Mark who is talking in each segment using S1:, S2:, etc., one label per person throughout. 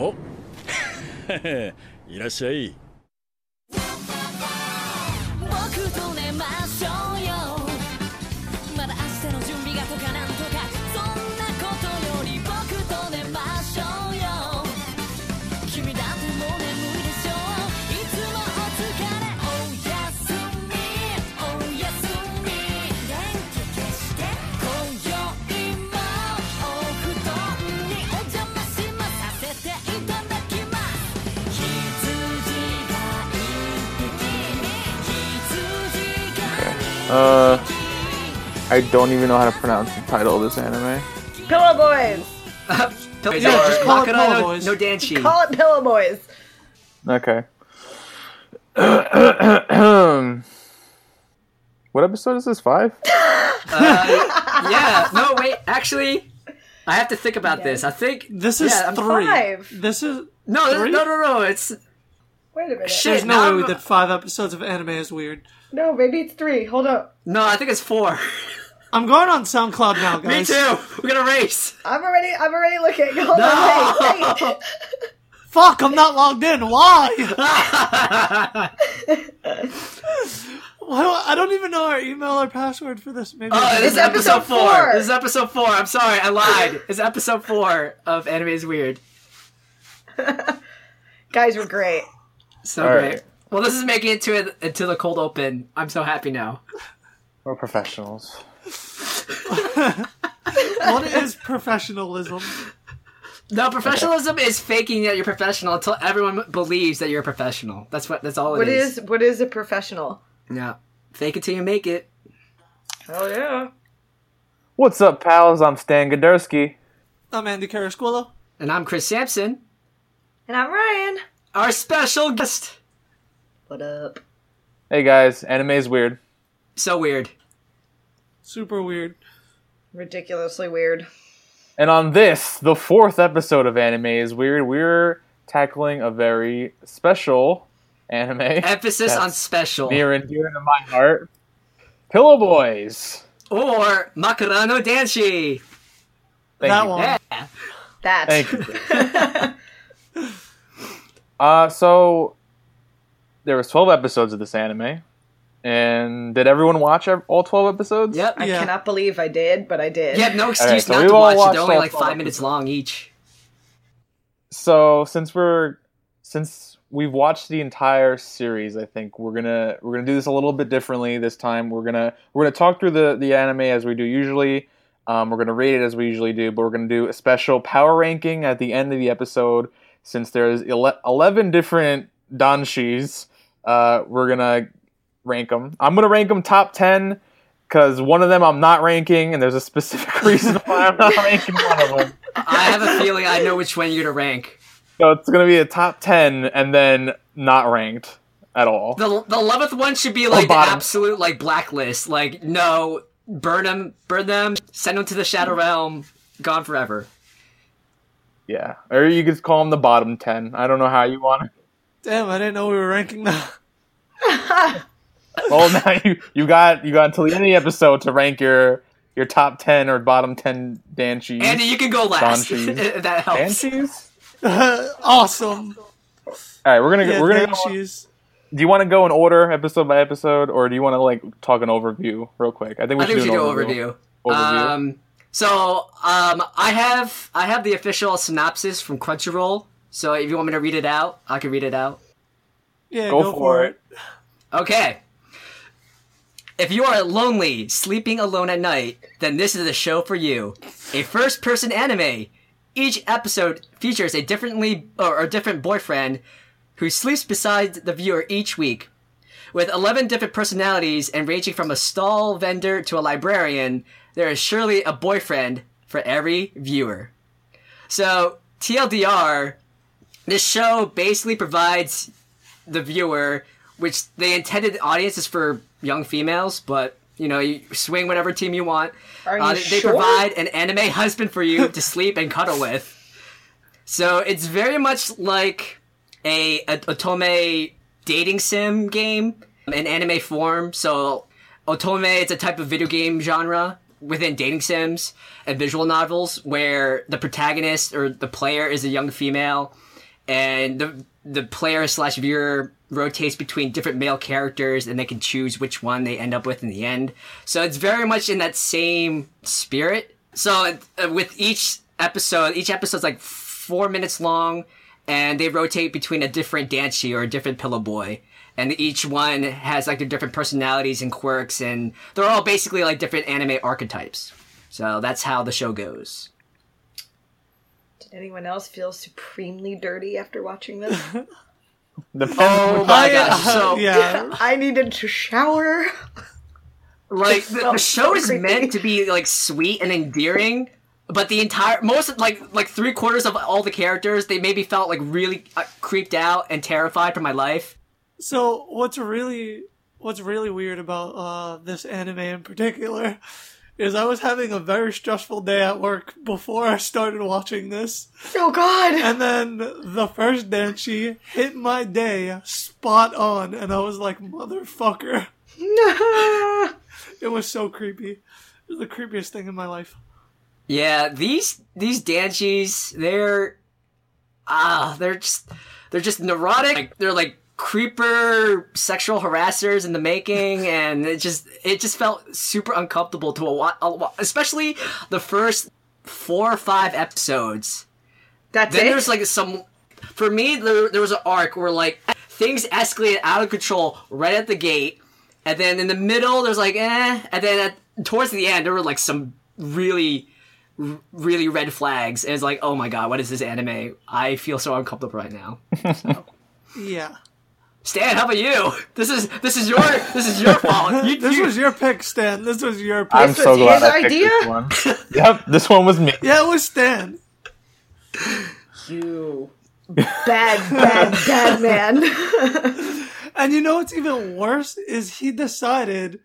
S1: お いらっしゃい。
S2: Uh, I don't even know how to pronounce the title of this anime.
S3: Pillow Boys.
S4: Pillow
S5: Yeah, just call it Pillow
S4: no-
S5: Boys.
S4: No Danchi.
S3: Call it Pillow Boys.
S2: Okay. what episode is this? Five?
S4: yeah. No, wait. Actually, I have to think about this. I think
S5: This is
S4: Yeah,
S5: three.
S3: five.
S5: This is
S4: no,
S5: Three?
S4: no, no, no. It's
S3: Wait a minute.
S4: shit.
S5: there's no way
S4: I'm-
S5: that five episodes of anime is weird.
S3: No, maybe it's three. Hold up.
S4: No, I think it's four.
S5: I'm going on SoundCloud now, guys.
S4: Me
S5: guys.
S4: too. We're gonna race.
S3: I'm already. I'm already looking. Hold on. Wait. Wait.
S5: Fuck, I'm not logged in. Why? Why do I, I don't even know our email or password for this. Maybe.
S4: Oh, this is episode,
S3: episode
S4: four.
S3: four.
S4: This is episode four. I'm sorry, I lied. It's episode four of Anime is Weird.
S3: Guys were great.
S4: So
S2: All
S4: great.
S2: right.
S4: Well, this is making it to it into the cold open. I'm so happy now.
S2: We're professionals.
S5: what is professionalism?
S4: No, professionalism is faking that you're professional until everyone believes that you're a professional. That's what. That's all it
S3: What
S4: is.
S3: is what is a professional?
S4: Yeah. Fake it till you make it.
S3: Oh yeah.
S2: What's up, pals? I'm Stan Godersky.
S5: I'm Andy Carasquillo.
S4: And I'm Chris Sampson,
S3: And I'm Ryan.
S4: Our special guest.
S3: What up?
S2: Hey guys, anime is weird.
S4: So weird.
S5: Super weird.
S3: Ridiculously weird.
S2: And on this, the fourth episode of Anime is Weird, we're tackling a very special anime.
S4: Emphasis on special.
S2: near and dear to my heart. Pillow Boys.
S4: Or Makarano Danshi.
S2: Thank
S5: that
S2: you.
S5: one.
S4: Yeah.
S3: That.
S2: Thank you. uh, so there was 12 episodes of this anime. And did everyone watch all 12 episodes?
S4: Yep.
S3: I
S5: Yeah.
S3: cannot believe I did, but I did.
S4: Yeah, no excuse
S2: so
S4: not to watch it. They're only like
S2: 12
S4: five minutes long each.
S2: So since we're since we've watched the entire series, I think we're gonna we're gonna do this a little bit differently this time. We're gonna we're gonna talk through the the anime as we do usually. Um, we're gonna rate it as we usually do, but we're gonna do a special power ranking at the end of the episode. Since there's ele- eleven different danshis, uh, we're gonna rank them. I'm gonna rank them top ten because one of them I'm not ranking, and there's a specific reason why I'm not ranking one of them.
S4: I have a feeling I know which one you're gonna rank.
S2: So it's gonna be a top ten and then not ranked at all.
S4: The the eleventh one should be like the absolute like blacklist. Like no, burn them, burn them, send them to the shadow realm, gone forever.
S2: Yeah, or you could call them the bottom ten. I don't know how you want it.
S5: Damn, I didn't know we were ranking that.
S2: Well, now you you got you got until the end of the episode to rank your your top ten or bottom ten danchis.
S4: Andy, you can go last.
S2: Danshi.
S4: that helps.
S2: danchis.
S5: awesome.
S2: All right, we're gonna
S5: Yeah,
S2: we're gonna. Go,
S5: she's
S2: do you want to go in order, episode by episode, or do you want to like talk an overview real quick? I think we
S4: I
S2: should
S4: think we
S2: do
S4: should
S2: an
S4: do
S2: overview.
S4: overview.
S2: Overview.
S4: Um, so um, I have I have the official synopsis from Crunchyroll. So if you want me to read it out, I can read it out.
S5: yeah,
S2: Go
S5: go,
S2: for
S5: for
S2: it.
S5: it.
S4: Okay. If you are lonely, sleeping alone at night, then this is the show for you. A first person anime. Each episode features a differently or a different boyfriend who sleeps beside the viewer each week. With 11 different personalities and ranging from a stall vendor to a librarian, there is surely a boyfriend for every viewer. So, TLDR, this show basically provides the viewer, which they intended audience is for young females, but you know, you swing whatever team you want.
S3: Are you
S4: Uh, they, they
S3: sure?
S4: provide an anime husband for you to sleep and cuddle with. So it's very much like a, a otome dating sim game in anime form. So otome is a type of video game genre within dating sims and visual novels where the protagonist or the player is a young female and the the player slash viewer rotates between different male characters, and they can choose which one they end up with in the end. So it's very much in that same spirit. So uh, with each episode, each episode's like four minutes long, and they rotate between a different Danchi or a different Pillow Boy. And each one has like their different personalities and quirks, and they're all basically like different anime archetypes. So that's how the show goes.
S3: Did anyone else feel supremely dirty after watching this?
S2: Depends
S4: Oh my
S5: I-
S4: gosh! So
S5: yeah.
S3: I needed to shower.
S4: like the, the show
S3: so
S4: is
S3: creepy.
S4: meant to be like sweet and endearing but the entire most like like three quarters of all the characters they maybe felt like really uh, creeped out and terrified for my life
S5: So what's really what's really weird about uh, this anime in particular is I was having a very stressful day at work before I started watching this,
S3: Oh God!
S5: and then the first Danchi hit my day spot on, and I was like, "Motherfucker!" It was so creepy. It was the creepiest thing in my life.
S4: yeah these these danchis they're ah they're just they're just neurotic like, they're like creeper sexual harassers in the making and it just it just felt super uncomfortable to a wa- a wa- especially the first four or five episodes
S3: That's
S4: Then
S3: it.
S4: there's like some. For me, there, there was an arc where like things escalated out of control right at the gate, and then in the middle there's like eh, and then at, towards the end there were like some really, really red flags. And it's like oh my god, what is this anime? I feel so uncomfortable right now.
S5: Yeah.
S4: Stan, how about you? This is this is your this is your fault. You,
S5: This
S4: you-
S5: was your pick, Stan. This was your pick.
S2: I'm
S3: This
S2: so glad
S3: his
S2: I picked this one. yep, this one was me.
S5: yeah, it was Stan.
S3: you bad, bad, bad man.
S5: And you know what's even worse is he decided,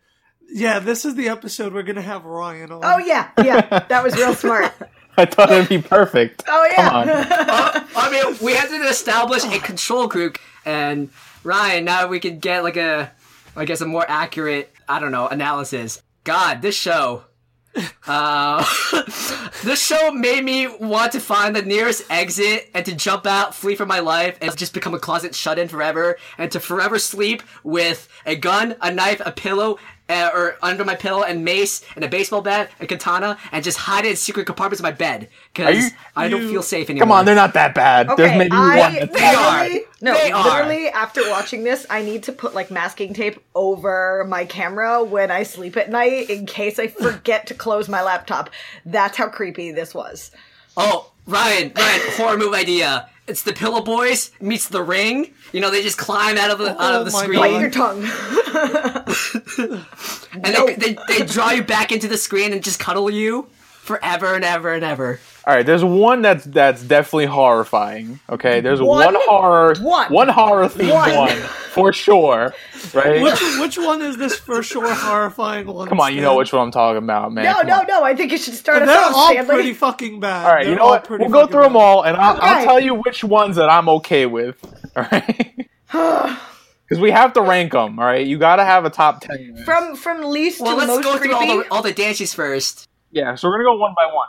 S5: yeah, this is the episode we're gonna have Ryan on.
S3: oh yeah, yeah. That was real smart.
S2: I thought it'd be perfect.
S3: Oh yeah.
S2: Come on.
S3: yeah.
S4: Uh, I mean, we had to establish a control group, and Ryan, now we can get like a, I guess, a more accurate, I don't know, analysis. God, this show, uh, this show made me want to find the nearest exit and to jump out, flee for my life, and just become a closet shut-in forever, and to forever sleep with a gun, a knife, a pillow. Uh, or under my pillow and mace and a baseball bat, a katana, and just hide it in secret compartments of my bed
S2: Are
S4: because
S2: you-
S4: I don't
S5: you-
S4: feel safe anymore.
S2: Come on, they're not that bad. There's
S3: Okay,
S2: maybe
S3: I
S2: one. that's-
S4: They are.
S3: literally, no,
S4: They are.
S3: literally after watching this, I need to put like masking tape over my camera when I sleep at night in case I forget to close my laptop. That's how creepy this was.
S4: Oh, Ryan, Ryan, horror move idea. It's the Pillow Boys meets the Ring. You know, they just climb out of the out of the
S5: Oh my
S4: screen,
S3: Bite your tongue.
S4: and they, they they draw you back into the screen and just cuddle you forever and ever and ever.
S2: All right, there's one that's that's definitely horrifying. Okay, there's
S3: One?
S2: one, horror,
S3: One.
S2: one horror themed
S3: One.
S2: one. for sure. Right?
S5: Which which one is this for sure horrifying one?
S2: Come on, you know which one I'm talking about, man.
S3: no,
S2: Come
S3: no,
S2: on.
S3: no. I think you should start us
S5: They're
S3: off,
S5: all
S3: Stanley.
S5: pretty fucking bad.
S2: All right, you
S5: They're
S2: know what? We'll go
S5: fucking
S2: through them all, and I'll, I'll tell you which ones that I'm okay with. All right. Because we have to rank them. All right, you got to have a top ten.
S3: From from least
S4: Well,
S3: to
S4: let's
S3: most
S4: go
S3: creepy.
S4: through all the all the dances first.
S2: Yeah, so we're gonna go one by one.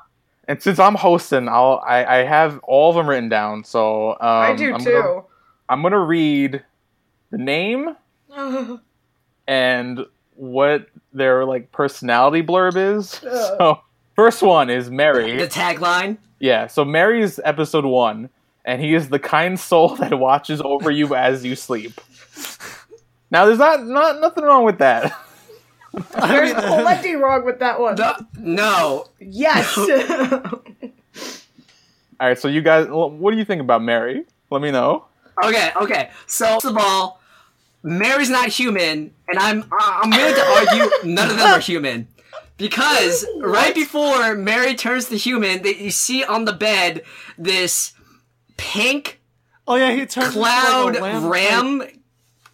S2: And since I'm hosting, I'll I, I have all of them written down. So um,
S3: I do
S2: I'm
S3: too.
S2: Gonna, I'm gonna read the name and what their like personality blurb is. So first one is Mary.
S4: The tagline.
S2: Yeah, so Mary is episode one, and he is the kind soul that watches over you as you sleep. Now, there's not not nothing wrong with that.
S3: There's plenty wrong with that one.
S4: The, no,
S3: Yes.
S2: All right, so you guys, what do you think about Mary? Let me know.
S4: Okay, okay. So first of all, Mary's not human, and I'm I'm willing to argue none of them are human. Because right before Mary turns to human, that you see on the bed this pink
S5: Oh yeah, he turns into, like, a
S4: cloud ram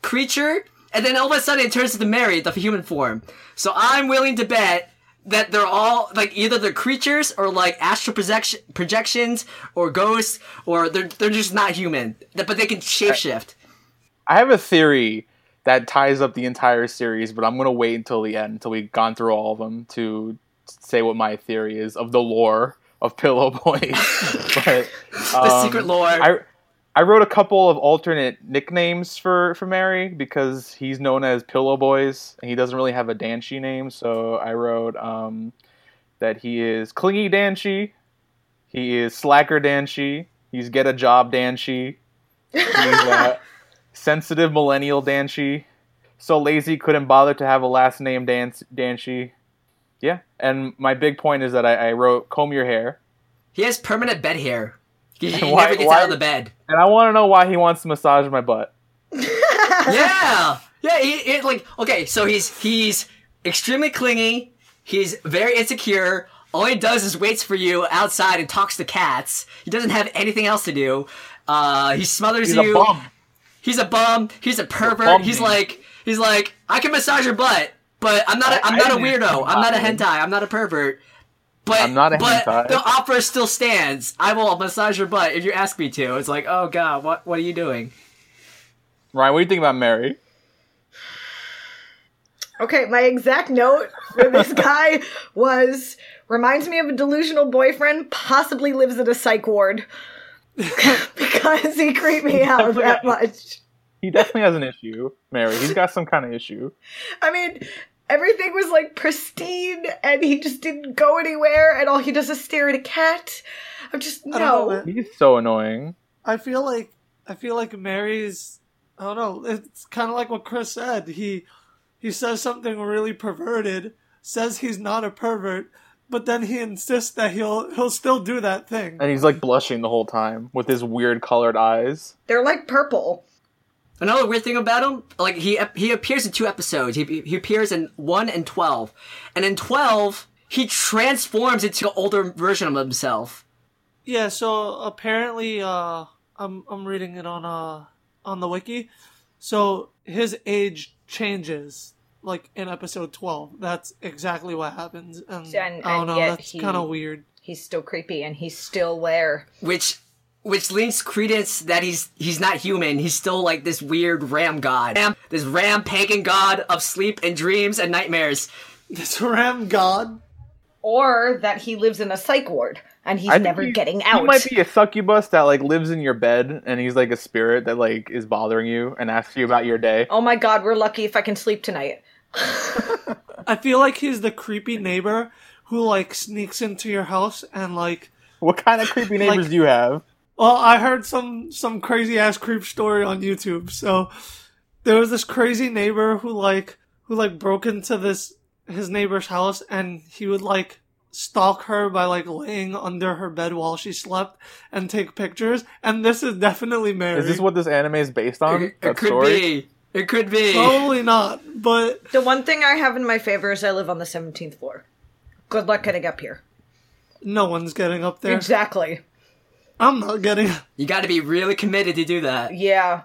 S4: creature, and then all of a sudden it turns into Mary, the human form. So I'm willing to bet that they're all like either they're creatures or like astral projection, projections or ghosts, or they're they're just not human, but they can shapeshift.
S2: I have a theory that ties up the entire series, but I'm gonna wait until the end, until we've gone through all of them, to say what my theory is of the lore of Pillow Boy. but
S4: The
S2: um,
S4: secret lore.
S2: I I wrote a couple of alternate nicknames for for Mary because he's known as Pillow Boys and he doesn't really have a Danshi name. So I wrote um, that he is Clingy Danshi, he is Slacker Danshi, he's Get a Job Danshi, he's uh, Sensitive Millennial Danshi, so lazy couldn't bother to have a last name Dan Danshi. Yeah, and my big point is that I, I wrote comb your hair,
S4: He has permanent bed hair. He, he
S2: Why-
S4: never gets
S2: why-
S4: out of the bed.
S2: and I want to know why he wants to massage my butt.
S4: yeah, yeah. He, it like okay. So he's he's extremely clingy. He's very insecure. All he does is waits for you outside and talks to cats. He doesn't have anything else to do. Uh, he smothers
S2: He's
S4: you.
S2: a bum.
S4: He's a bum. He's a pervert.
S2: bum
S4: he's
S2: man.
S4: like he's like I can massage your butt, but I'm not. A, I'm
S2: I
S4: not a weirdo. I'm not a
S2: hentai.
S4: I'm not a pervert. But
S2: I'm not a
S4: but
S2: hentai.
S4: the offer still stands. I will massage your butt if you ask me to. It's like, oh god, what what are you doing?
S2: Ryan, what do you think about Mary?
S3: Okay, my exact note for this guy was reminds me of a delusional boyfriend, possibly lives in a psych ward. because he creeped me out that much.
S2: He definitely has an issue, Mary. He's got some kind of issue.
S3: I mean, everything was like pristine and he just didn't go anywhere and all he does is stare at a cat. I'm just
S5: I know,
S3: no.
S2: He's so annoying.
S5: I feel like I feel like Mary's I don't know, it's kind of like what Chris said. He he says something really perverted, says he's not a pervert, but then he insists that he'll he'll still do that thing.
S2: And he's like blushing the whole time with his weird colored eyes.
S3: They're like purple.
S4: Another weird thing about him, like he he appears in two episodes. He he appears in one and twelve, and in twelve he transforms into an older version of himself.
S5: Yeah, so apparently uh I'm I'm reading it on uh on the wiki. So his age changes like in episode 12. That's exactly what happens. And,
S3: And-
S5: I don't know,
S3: yet
S5: that's kind of weird.
S3: He's still creepy and he's still there.
S4: which which leans credence that he's he's not human. He's still like this weird ram god, ram, this ram pagan god of sleep and dreams and nightmares.
S5: This Ram God.
S3: Or that he lives in a psych ward and he's
S2: I
S3: never
S2: he-
S3: getting
S2: He
S3: out.
S2: might be a succubus that like lives in your bed, and he's like a spirit that like is bothering you and asks you about your day.
S3: oh my god, we're lucky if I can sleep tonight.
S5: I feel like he's the creepy neighbor who like sneaks into your house and like
S2: What kind of creepy neighbors
S5: Like-
S2: do you have?
S5: Well, I heard some some crazy ass creep story on YouTube. So there was this crazy neighbor who like who like broke into this his neighbor's house and he would like stalk her by like laying under her bed while she slept and take pictures and this is definitely Mary.
S2: Is this what this anime is based on?
S4: It, it could
S2: story?
S4: be. It could be.
S5: Probably not, but
S3: The one thing I have in my favor is I live on the 17th floor. Good luck getting up here.
S5: no one's getting up there.
S3: Exactly.
S5: I'm not getting
S4: You got to be really committed to do that.
S3: Yeah.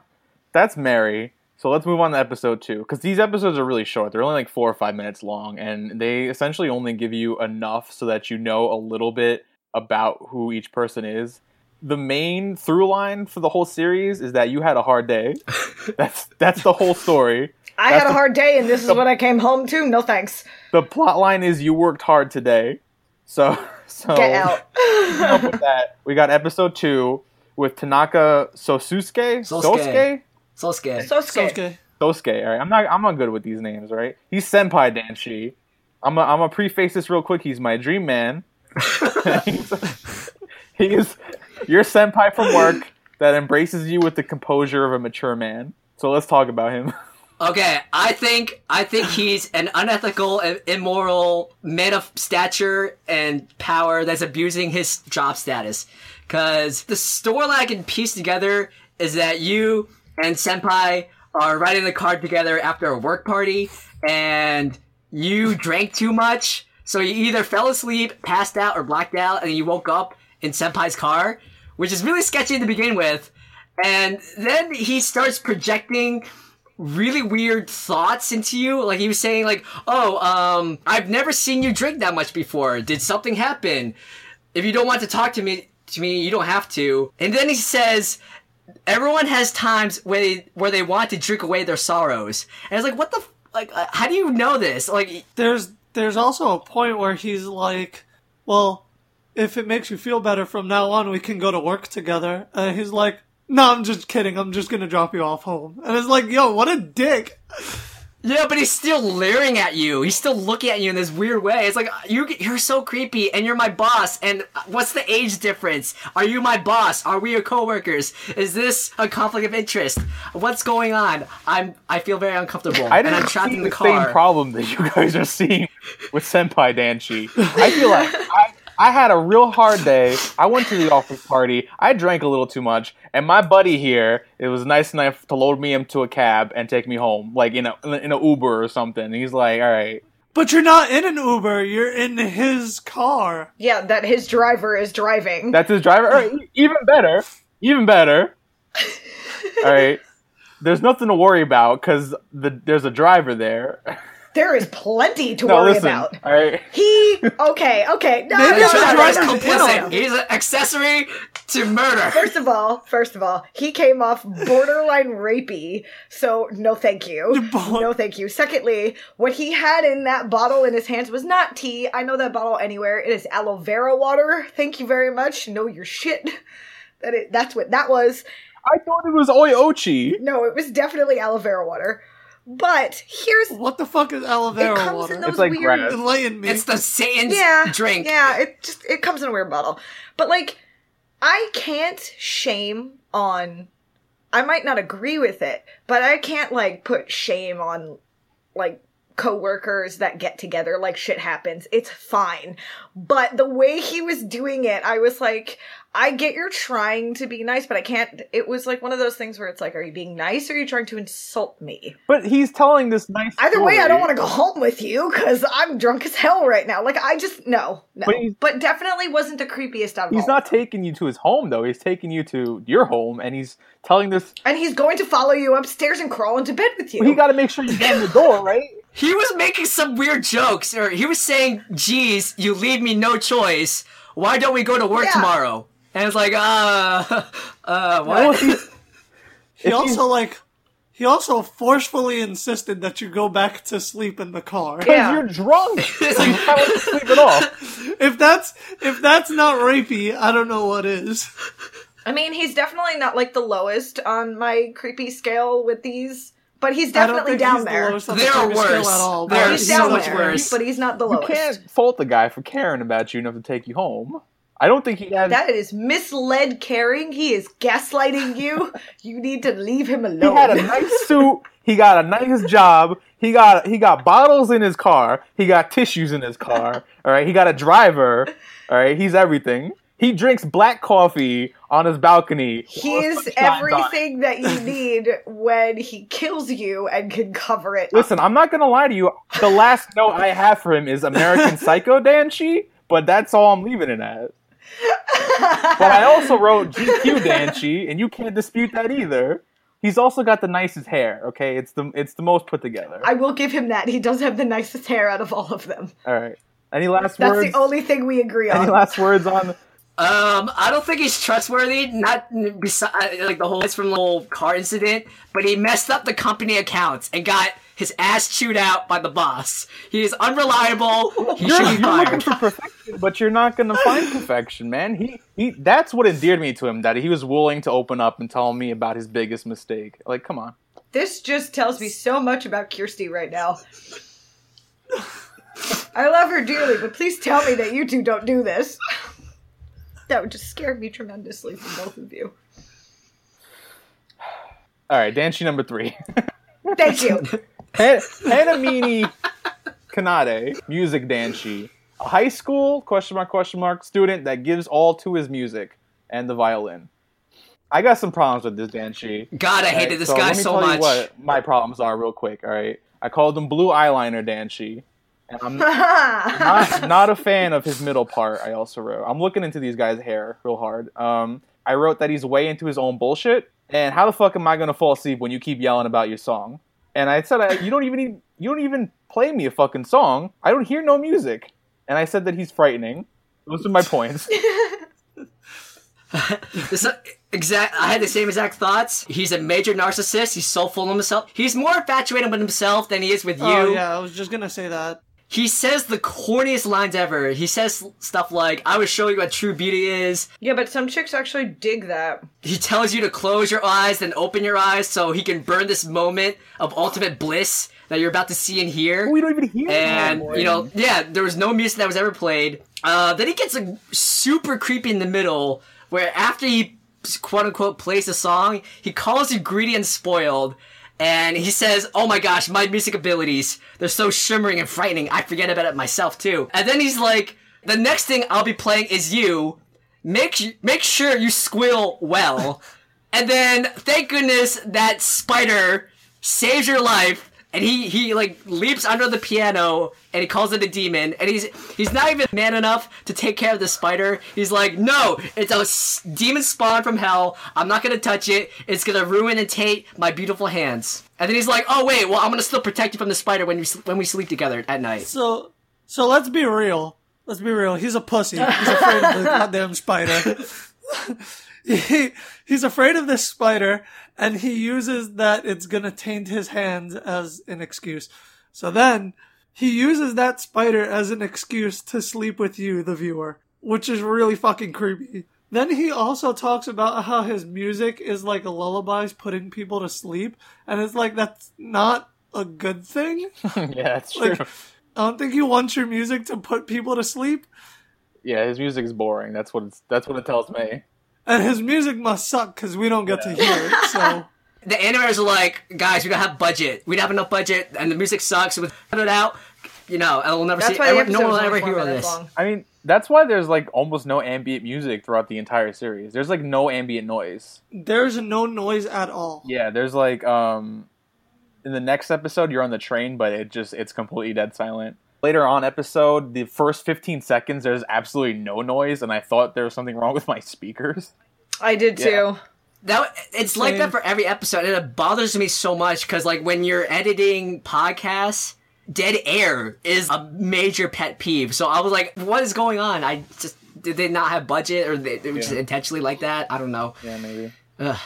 S2: That's Mary. So let's move on to episode two because these episodes are really short. They're only like four or five minutes long, and they essentially only give you enough so that you know a little bit about who each person is. The main through line for the whole series is that you had a hard day. that's that's the whole story.
S3: I
S2: That's
S3: had a
S2: the-
S3: hard day and this is what I came home to. No thanks.
S2: The plot line is you worked hard today. So so
S3: Get out.
S2: up with that. We got episode two with Tanaka Sosuke.
S4: Sosuke.
S2: Sosuke.
S4: Sosuke.
S3: So
S5: so
S3: scared.
S5: okay.
S2: Sosuke. All right, I'm not. I'm not good with these names. Right? He's Senpai Danshi. I'm. A, I'm gonna preface this real quick. He's my dream man. he's, he's your senpai from work that embraces you with the composure of a mature man. So let's talk about him.
S4: Okay, I think I think he's an unethical immoral man of stature and power that's abusing his job status. Cause the storyline I can piece together is that you and Senpai are riding the car together after a work party and you drank too much, so you either fell asleep, passed out, or blacked out, and you woke up in Senpai's car, which is really sketchy to begin with. And then he starts projecting really weird thoughts into you. Like he was saying, like, "Oh, um, I've never seen you drink that much before. Did something happen? If you don't want to talk to me, to me, you don't have to." And then he says, "Everyone has times where they, where they want to drink away their sorrows." And I was like, "What the? F- like, uh, how do you know this? Like,
S5: There's there's also a point where he's like, well, if it makes you feel better from now on, we can go to work together. And he's like, no, I'm just kidding. I'm just gonna drop you off home. And it's like, yo, what a dick.
S4: Yeah, but he's still leering at you. He's still looking at you in this weird way. It's like you, you're so creepy, and you're my boss. And what's the age difference? Are you my boss? Are we your coworkers? Is this a conflict of interest? What's going on? I'm, I feel very uncomfortable,
S2: I
S4: and
S2: didn't
S4: I'm trapped
S2: see
S4: in
S2: the,
S4: the car.
S2: same problem that you guys are seeing with Senpai Danchi. I feel like I, I had a real hard day. I went to the office party. I drank a little too much, and my buddy here, it was nice enough to load me into a cab and take me home, like in a in a Uber or something. And he's like, "All right."
S5: But you're not in an Uber. You're in his car.
S3: Yeah, that his driver is driving.
S2: That's his driver. All right, even better. Even better. All right. There's nothing to worry about because the, there's a driver there.
S3: there is plenty to
S2: No,
S3: worry
S2: listen.
S3: about.
S2: All right.
S3: He okay, okay. No,
S5: Maybe
S3: no,
S5: it's
S3: no,
S5: the
S3: no, no,
S5: driver's
S3: no, no,
S4: complicit.
S3: no.
S4: He's an accessory to murder.
S3: First of all, first of all, he came off borderline rapey, so no thank you.
S5: Bo-
S3: No thank you. Secondly, what he had in that bottle in his hands was not tea. I know that bottle anywhere. It is aloe vera water. Thank you very much. Know your shit. That it, that's what that was.
S2: I thought it was Oi Ocha.
S3: No, it was definitely aloe vera water. But here's
S5: What the fuck is aloe vera it
S3: comes
S5: water?
S3: in those
S2: It's like
S3: weird
S2: grass.
S5: Enlighten me.
S4: It's the Satan's
S3: yeah,
S4: drink.
S3: Yeah, it just it comes in a weird bottle. But like I can't shame on I might not agree with it, but I can't like put shame on like coworkers that get together like shit happens. It's fine. But the way he was doing it, I was like I get you're trying to be nice, but I can't. It was like one of those things where it's like, are you being nice or are you trying to insult me?
S2: But he's telling this nice.
S3: Either way, I don't want
S2: to
S3: go home with you because I'm drunk as hell right now. Like, I just, no, no.
S2: But
S3: But, definitely wasn't the creepiest out of
S2: He's
S3: all.
S2: not taking you to his home though. He's taking you to your home, and he's telling this.
S3: and he's going to follow you upstairs and crawl into bed with you.
S2: He got to make sure you get in the door, right?
S4: He was making some weird jokes, or he was saying, "Geez, you leave me no choice. Why don't we go to work
S3: Yeah.
S4: tomorrow?" And it's like, uh, uh, what?
S2: he's-
S5: he
S2: if
S5: also like he also forcefully insisted that you go back to sleep in the car.
S2: Because
S3: Yeah.
S2: you're drunk.
S4: It's
S2: you
S4: like-
S2: not want to sleep at all.
S5: If that's if that's not rapey, I don't know what is.
S3: I mean, he's definitely not like the lowest on my creepy scale with these, but he's definitely down
S5: he's
S3: there.
S5: lowest on the
S4: There are worse.
S5: at all.
S4: There
S5: but
S4: are
S3: he's
S5: he's
S4: so
S3: down
S4: much
S3: there,
S4: worse.
S3: but he's not the lowest.
S2: You can't fault the guy for caring about you enough to take you home. I don't think he has.
S3: That is misled caring. He is gaslighting you. you need to leave him alone.
S2: he had a nice suit. He got a nice job. He got he got bottles in his car. He got tissues in his car. All right. He got a driver. All right. He's everything. He drinks black coffee on his balcony.
S3: He is everything that you need when he kills you and can cover it. up.
S2: Listen, I'm not gonna lie to you. The last note I have for him is American Psycho Danchi, but that's all I'm leaving it at. but I also wrote GQ Danchi, and you can't dispute that either. He's also got the nicest hair. Okay, it's the it's the most put together.
S3: I will give him that. He does have the nicest hair out of all of them.
S2: all right. Any last
S3: That's
S2: words?
S3: the only thing we agree on.
S2: Any last words on?
S4: Um, I don't think he's trustworthy. Not beside like the whole it's from the whole car incident, but he messed up the company accounts and got his ass chewed out by the boss. He is unreliable. He
S2: You're, you're looking for perfection, but you're not gonna find perfection, man. He he. That's what endeared me to him. That he was willing to open up and tell me about his biggest mistake. Like, come on.
S3: This just tells me so much about Kirsty right now. I love her dearly, but please tell me that you two don't do this. That would just scare me tremendously for both of you.
S2: All right, Danchi number three.
S3: Thank you.
S2: Han- Hanamini Kanade, music danshi, a high school question mark question mark student that gives all to his music and the violin. I got some problems with this danshi.
S4: God, I
S2: All
S4: hated
S2: right,
S4: this
S2: so
S4: guy
S2: let me
S4: so
S2: tell
S4: much.
S2: You what my problems are, real quick. All right, I called him blue eyeliner danshi, and I'm not, not a fan of his middle part. I also wrote. I'm looking into these guys' hair real hard. Um, I wrote that he's way into his own bullshit. And how the fuck am I gonna fall asleep when you keep yelling about your song? And I said, I, you don't even need, you don't even play me a fucking song. I don't hear no music. And I said that he's frightening. Those are my points.
S4: This exact. I had the same exact thoughts. He's a major narcissist. He's so full of himself. He's more infatuated with himself than he is with you.
S5: Oh yeah, I was just gonna say that.
S4: He says the corniest lines ever. He says stuff like, I was showing you what true beauty is.
S3: Yeah, but some chicks actually dig that.
S4: He tells you to close your eyes, then open your eyes so he can burn this moment of ultimate bliss that you're about to see and hear.
S2: We don't even hear
S4: and
S2: him.
S4: you know, yeah, there was no music that was ever played. Uh, then he gets like, super creepy in the middle, where after he quote unquote plays the song, he calls you greedy and spoiled, and he says, "Oh my gosh, my music abilities, they're so shimmering and frightening. I forget about it myself too." And then he's like, "The next thing I'll be playing is you. Make make sure you squeal well." and then thank goodness that spider saves your life and he he like leaps under the piano and he calls it a demon and he's he's not even man enough to take care of the spider he's like no it's a s- demon spawn from hell i'm not gonna touch it it's gonna ruin and taint my beautiful hands and then he's like oh wait well i'm gonna still protect you from the spider when we when we sleep together at night
S5: So, so let's be real. Let's be real. He's a pussy. He's afraid of the goddamn spider. he, he's afraid of this spider, and he uses that it's gonna taint his hands as an excuse. So then, he uses that spider as an excuse to sleep with you, the viewer, which is really fucking creepy. Then he also talks about how his music is like lullabies putting people to sleep, and it's like that's not a good thing.
S2: yeah, that's true.
S5: Like, I don't think you want your music to put people to sleep,
S2: yeah, his music's boring. That's what it's. That's what it tells me.
S5: And his music must suck because we don't get to hear it. So
S4: the animators are like guys we don't have budget we don't have enough budget and the music sucks we cut it out you know and we'll never
S3: That's
S4: see
S3: why
S4: ever, no one will ever hear this
S3: long.
S2: I mean, that's why there's like almost no ambient music throughout the entire series. There's like no ambient noise.
S5: there's no noise at all.
S2: Yeah, there's like um in the next episode you're on the train, but it just it's completely dead silent. Later on episode, the first 15 seconds there's absolutely no noise and I thought there was something wrong with my speakers.
S3: I did too.
S4: That it's like
S5: Same.
S4: that for every episode, and it bothers me so much because like when you're editing podcasts, dead air is a major pet peeve. So I was like, what is going on? I just did they not have budget or they, they were just intentionally like that? I don't know.
S2: Yeah, maybe.
S4: Ugh,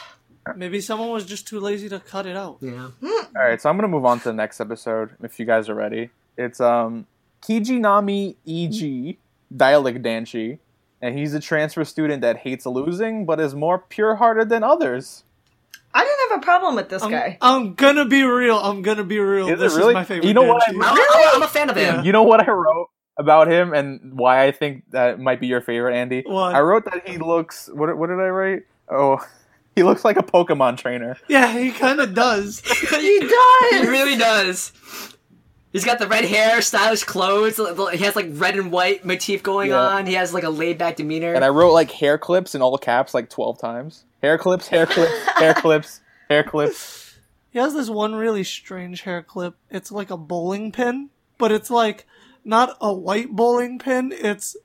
S5: Maybe someone was just too lazy to cut it out.
S4: yeah.
S2: All right, so I'm gonna move on to the next episode if you guys are ready. It's um Kijinami Eg Dialect Danshi, and he's a transfer student that hates losing but is more pure-hearted than others.
S3: I didn't have a problem with this
S5: I'm,
S3: guy.
S5: I'm gonna be real. I'm gonna be real.
S2: Is
S5: this
S2: really?
S5: is my favorite.
S2: You know what I-
S5: Banshee.
S4: I'm, I'm- I'm a fan of him.
S5: Yeah.
S2: You know what I wrote about him and why I think that might be your favorite, Andy?
S5: What?
S2: I wrote that he looks. What, what did I write? Oh, he looks like a Pokemon trainer.
S5: Yeah, he kind of does.
S3: He does.
S4: He really does. He's got the red hair, stylish clothes. He has like red and white motif going
S2: Yeah.
S4: on. He has like a laid back demeanor.
S2: And I wrote like hair clips in all caps like 12 times. Hair clips, hair clips, hair clips, hair clips.
S5: He has this one really strange hair clip. It's like a bowling pin, but it's like not a white bowling pin. It's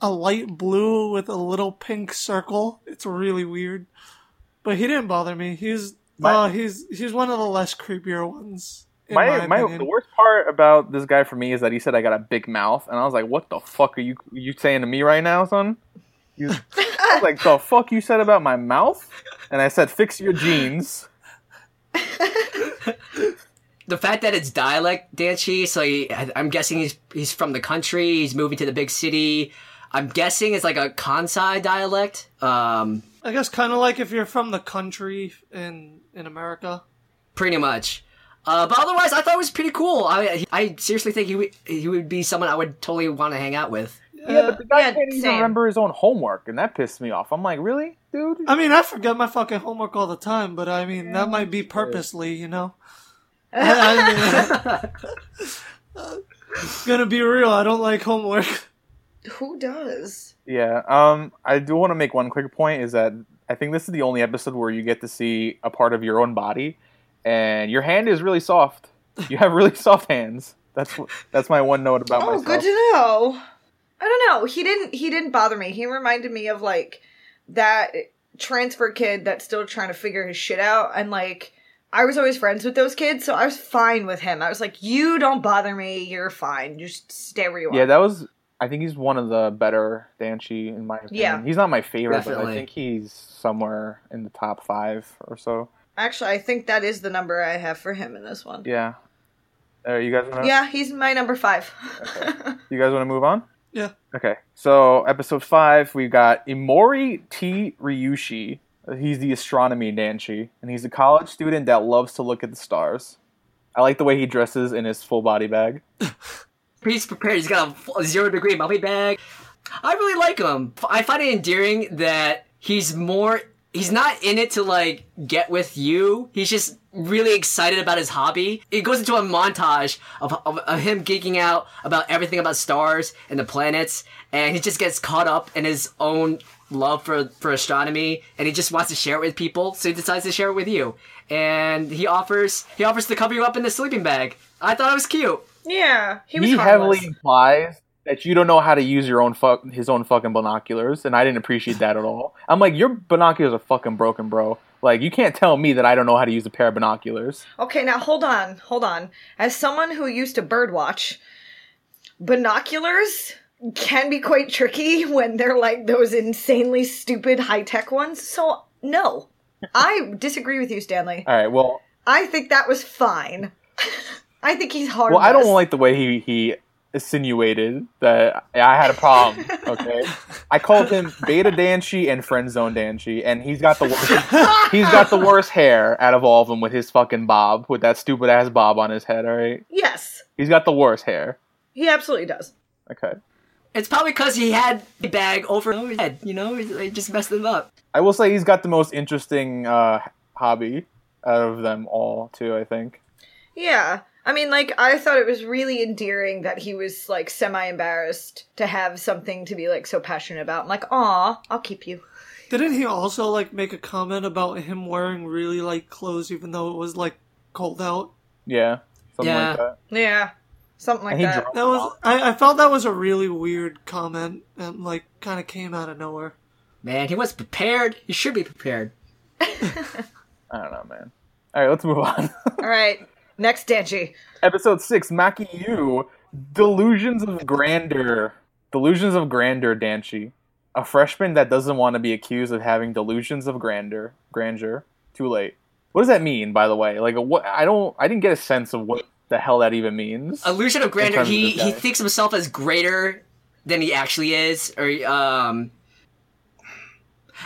S5: a light blue with a little pink circle. It's really weird. But he didn't bother me. He's
S2: My-
S5: uh, he's he's one of the less creepier ones. In
S2: My,
S5: my,
S2: my, the worst part about this guy for me is that he said I got a big mouth, and I was like, "What the fuck are you you saying to me right now, son?" You, I was like, "The fuck you said about my mouth?" And I said, "Fix your jeans."
S4: the fact that it's dialect Danchi, so he, I'm guessing he's he's from the country. He's moving to the big city. I'm guessing it's like a Kansai dialect. Um,
S5: I guess kind of like if you're from the country in in America.
S4: pretty much. Uh, but otherwise, I thought it was pretty cool. I I seriously think he would he would be someone I would totally want to hang out with.
S2: Yeah, but the guy
S3: yeah,
S2: can't even
S3: same.
S2: remember his own homework, and that pissed me off. I'm like, really, dude?
S5: I mean, I forget my fucking homework all the time, but I mean that might be purposely, you know. I mean, gonna be real. I don't like homework.
S3: Who does?
S2: Yeah. Um, I do want to make one quick point. Is that I think this is the only episode where you get to see a part of your own body, and your hand is really soft. You have really soft hands. That's that's my one note about
S3: Oh,
S2: myself.
S3: Oh, good to know. I don't know. He didn't. He didn't bother me. He reminded me of like that transfer kid that's still trying to figure his shit out. And like, I was always friends with those kids, so I was fine with him. I was like, "You don't bother me. You're fine. Just stay where you are."
S2: Yeah, that was. I think he's one of the better Danchi in my opinion.
S3: Yeah.
S2: He's not my favorite, but I think he's somewhere in the top five or so.
S3: Actually, I think that is the number I have for him in this one.
S2: Yeah. Uh, you guys want to?
S3: Yeah, he's my number five.
S2: You guys want to move on?
S5: Yeah.
S2: Okay. So episode five, we got Imori T Ryushi. He's the astronomy Danchi, and he's a college student that loves to look at the stars. I like the way he dresses in his full body bag.
S4: He's prepared. He's got a zero degree mummy bag. I really like him. I find it endearing that he's more. He's not in it to like get with you. He's just really excited about his hobby. It goes into a montage of, of, of him geeking out about everything about stars and the planets, and he just gets caught up in his own love for for astronomy, and he just wants to share it with people. So he decides to share it with you, and he offers he offers to cover you up in the sleeping bag. I thought it was cute.
S3: yeah, he was
S2: he
S3: harmless.
S2: heavily implies that you don't know how to use your own fuck his own fucking binoculars, and I didn't appreciate that at all. I'm like, your binoculars are fucking broken, bro. Like, you can't tell me that I don't know how to use a pair of binoculars.
S3: Okay, now hold on, hold on. As someone who used to birdwatch, binoculars can be quite tricky when they're like those insanely stupid high tech ones. So, no. I disagree with you, Stanley.
S2: All right, well,
S3: I think that was fine. I think he's hard.
S2: well, I don't like the way he he insinuated that I had a problem. Okay, I called him Beta Danchi and Friend Zone Danchi, and he's got the worst, he's got the worst hair out of all of them with his fucking bob, with that stupid ass bob on his head. All right,
S3: Yes,
S2: he's got the worst hair.
S3: he absolutely does.
S2: Okay.
S4: It's probably because he had the bag over his head, you know? It just messed him up.
S2: I will say he's got the most interesting uh, hobby out of them all, too. I think.
S3: Yeah. I mean, like, I thought it was really endearing that he was, like, semi embarrassed to have something to be, like, so passionate about. I'm like, aw, I'll keep you.
S5: Didn't he also like make a comment about him wearing really light clothes even though it was like cold out?
S2: Yeah, something
S4: Yeah.
S2: like that.
S3: Yeah. Something like that.
S2: dro-
S5: That was I, I felt that was a really weird comment and like kind of came out of nowhere.
S4: Man, he was prepared. He should be prepared.
S2: I don't know, man. All right, let's move on.
S3: All right. Next, Danchi.
S2: Episode six, Maki Yu, Delusions of Grandeur. Delusions of Grandeur, Danchi. A freshman that doesn't want to be accused of having delusions of grandeur. Grandeur. Too late. What does that mean, by the way? Like, what? I don't. I didn't get a sense of what the hell that even means.
S4: Illusion of grandeur.
S2: terms of
S4: He he
S2: guy.
S4: thinks himself as greater than he actually is, or um.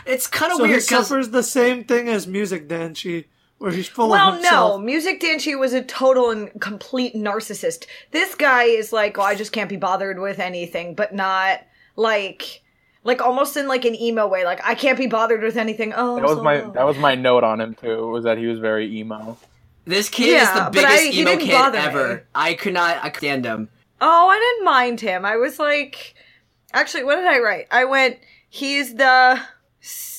S4: It's kind of
S5: So he
S4: weird because
S5: suffers the same thing as Music Danchi, where he's full
S3: Well,
S5: of himself.
S3: no. Music Danchi was a total and complete narcissist. This guy is like, well, I just can't be bothered with anything, but not like. Like almost in like an emo way, like I can't be bothered with anything. Oh,
S2: that was
S3: so
S2: my
S3: low.
S2: that was my note on him too. Was that he was very emo.
S4: this kid
S3: Yeah,
S4: is the biggest
S3: I-
S4: emo kid ever.
S3: me.
S4: I could not I could stand him.
S3: Oh, I didn't mind him. I was like, actually, what did I write? I went, he's the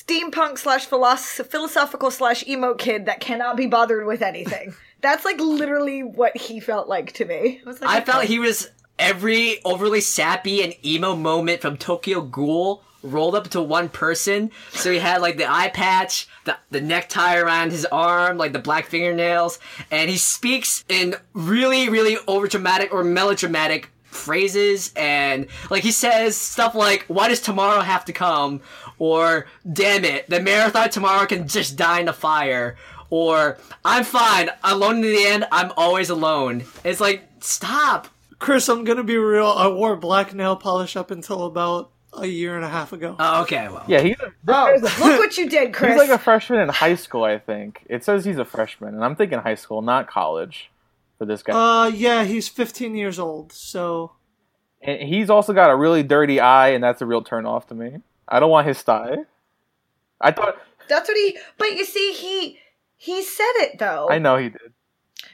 S3: steampunk slash philosophical slash emo kid that cannot be bothered with anything. That's like literally what he felt like to me. I, was like,
S4: I felt
S3: okay.
S4: he was every overly sappy and emo moment from Tokyo Ghoul rolled up to one person. So he had like the eye patch, the, the necktie around his arm, like the black fingernails, and he speaks in really, really overdramatic or melodramatic phrases and like he says stuff like why does tomorrow have to come or damn it the marathon tomorrow can just die in a fire or i'm fine alone in the end i'm always alone it's like stop
S5: Chris, I'm gonna be real. I wore black nail polish up until about a year and a half ago.
S4: Oh, okay, well.
S2: Yeah, he's a,
S3: Oh, look what you did, Chris.
S2: he's like a freshman in high school. I think it says he's a freshman, and I'm thinking high school, not college, for this guy.
S5: Uh, yeah, he's 15 years old, so
S2: And he's also got a really dirty eye, and that's a real turn off to me. I don't want his style. I thought
S3: That's what he. But you see, he he said it though.
S2: I know he did.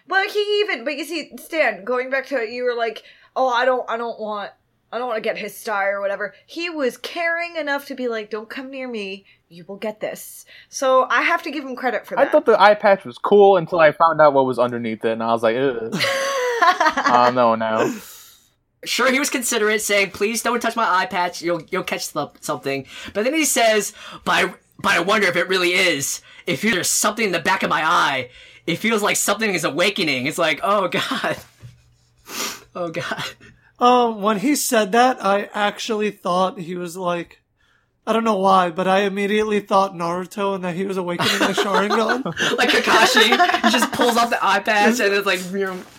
S3: But he even. But you see, Stan, going back to you were like, oh, I don't, I don't want. I don't want to get his sty or whatever. He was caring enough to be like, "Don't come near me. You will get this." So I have to give him credit for that.
S2: I thought the eye patch was cool until I found out what was underneath it, and I was like, Ugh. oh no, no.
S4: Sure, he was considerate, saying, "Please don't touch my eye patch. You'll you'll catch th- something." But then he says, "But I, but I wonder if it really is. If there's something in the back of my eye, it feels like something is awakening." It's like, oh god, oh god.
S5: um, when he said that, I actually thought he was like, I don't know why, but I immediately thought Naruto and that he was awakening the Sharingan.
S4: Like Kakashi, he just pulls off the eye patch and it's like,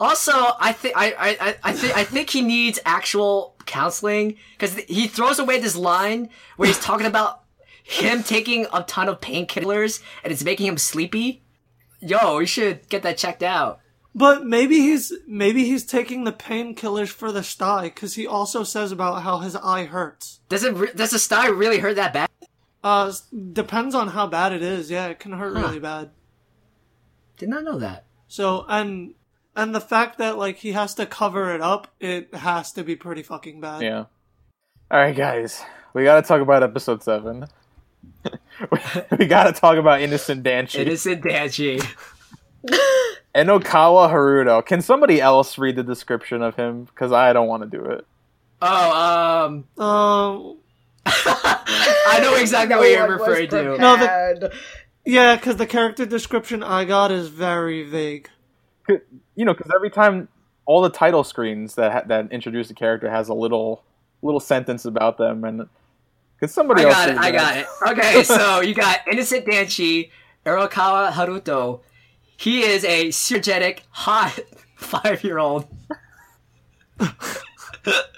S4: Also, I think I I I, think I think he needs actual counseling because he throws away this line where he's talking about him taking a ton of painkillers and it's making him sleepy. Yo, you should get that checked out.
S5: But maybe he's maybe he's taking the painkillers for the sty because he also says about how his eye hurts.
S4: Does it re- does the sty really hurt that bad?
S5: Uh, depends on how bad it is. Yeah, it can hurt really bad.
S4: Did not know that.
S5: So and and the fact that like he has to cover it up, it has to be pretty fucking bad.
S2: Yeah. All right, guys, we got to talk about episode seven. we got to talk about innocent Danchi.
S4: Innocent Danchi.
S2: Enokawa Haruto. Can somebody else read the description of him? Because I don't want to do it.
S4: Oh, um,
S5: Um.
S4: I know exactly what you're
S3: one
S4: referring to.
S5: No, the-
S3: prepared.
S5: Yeah, because the character description I got is very vague.
S2: You know, because every time all the title screens that ha- that introduce the character has a little little sentence about them, and can somebody
S4: I
S2: else?
S4: got it. I got it. Okay, so you got Innocent Danchi, Erokawa Haruto. He is a energetic, hot five-year-old.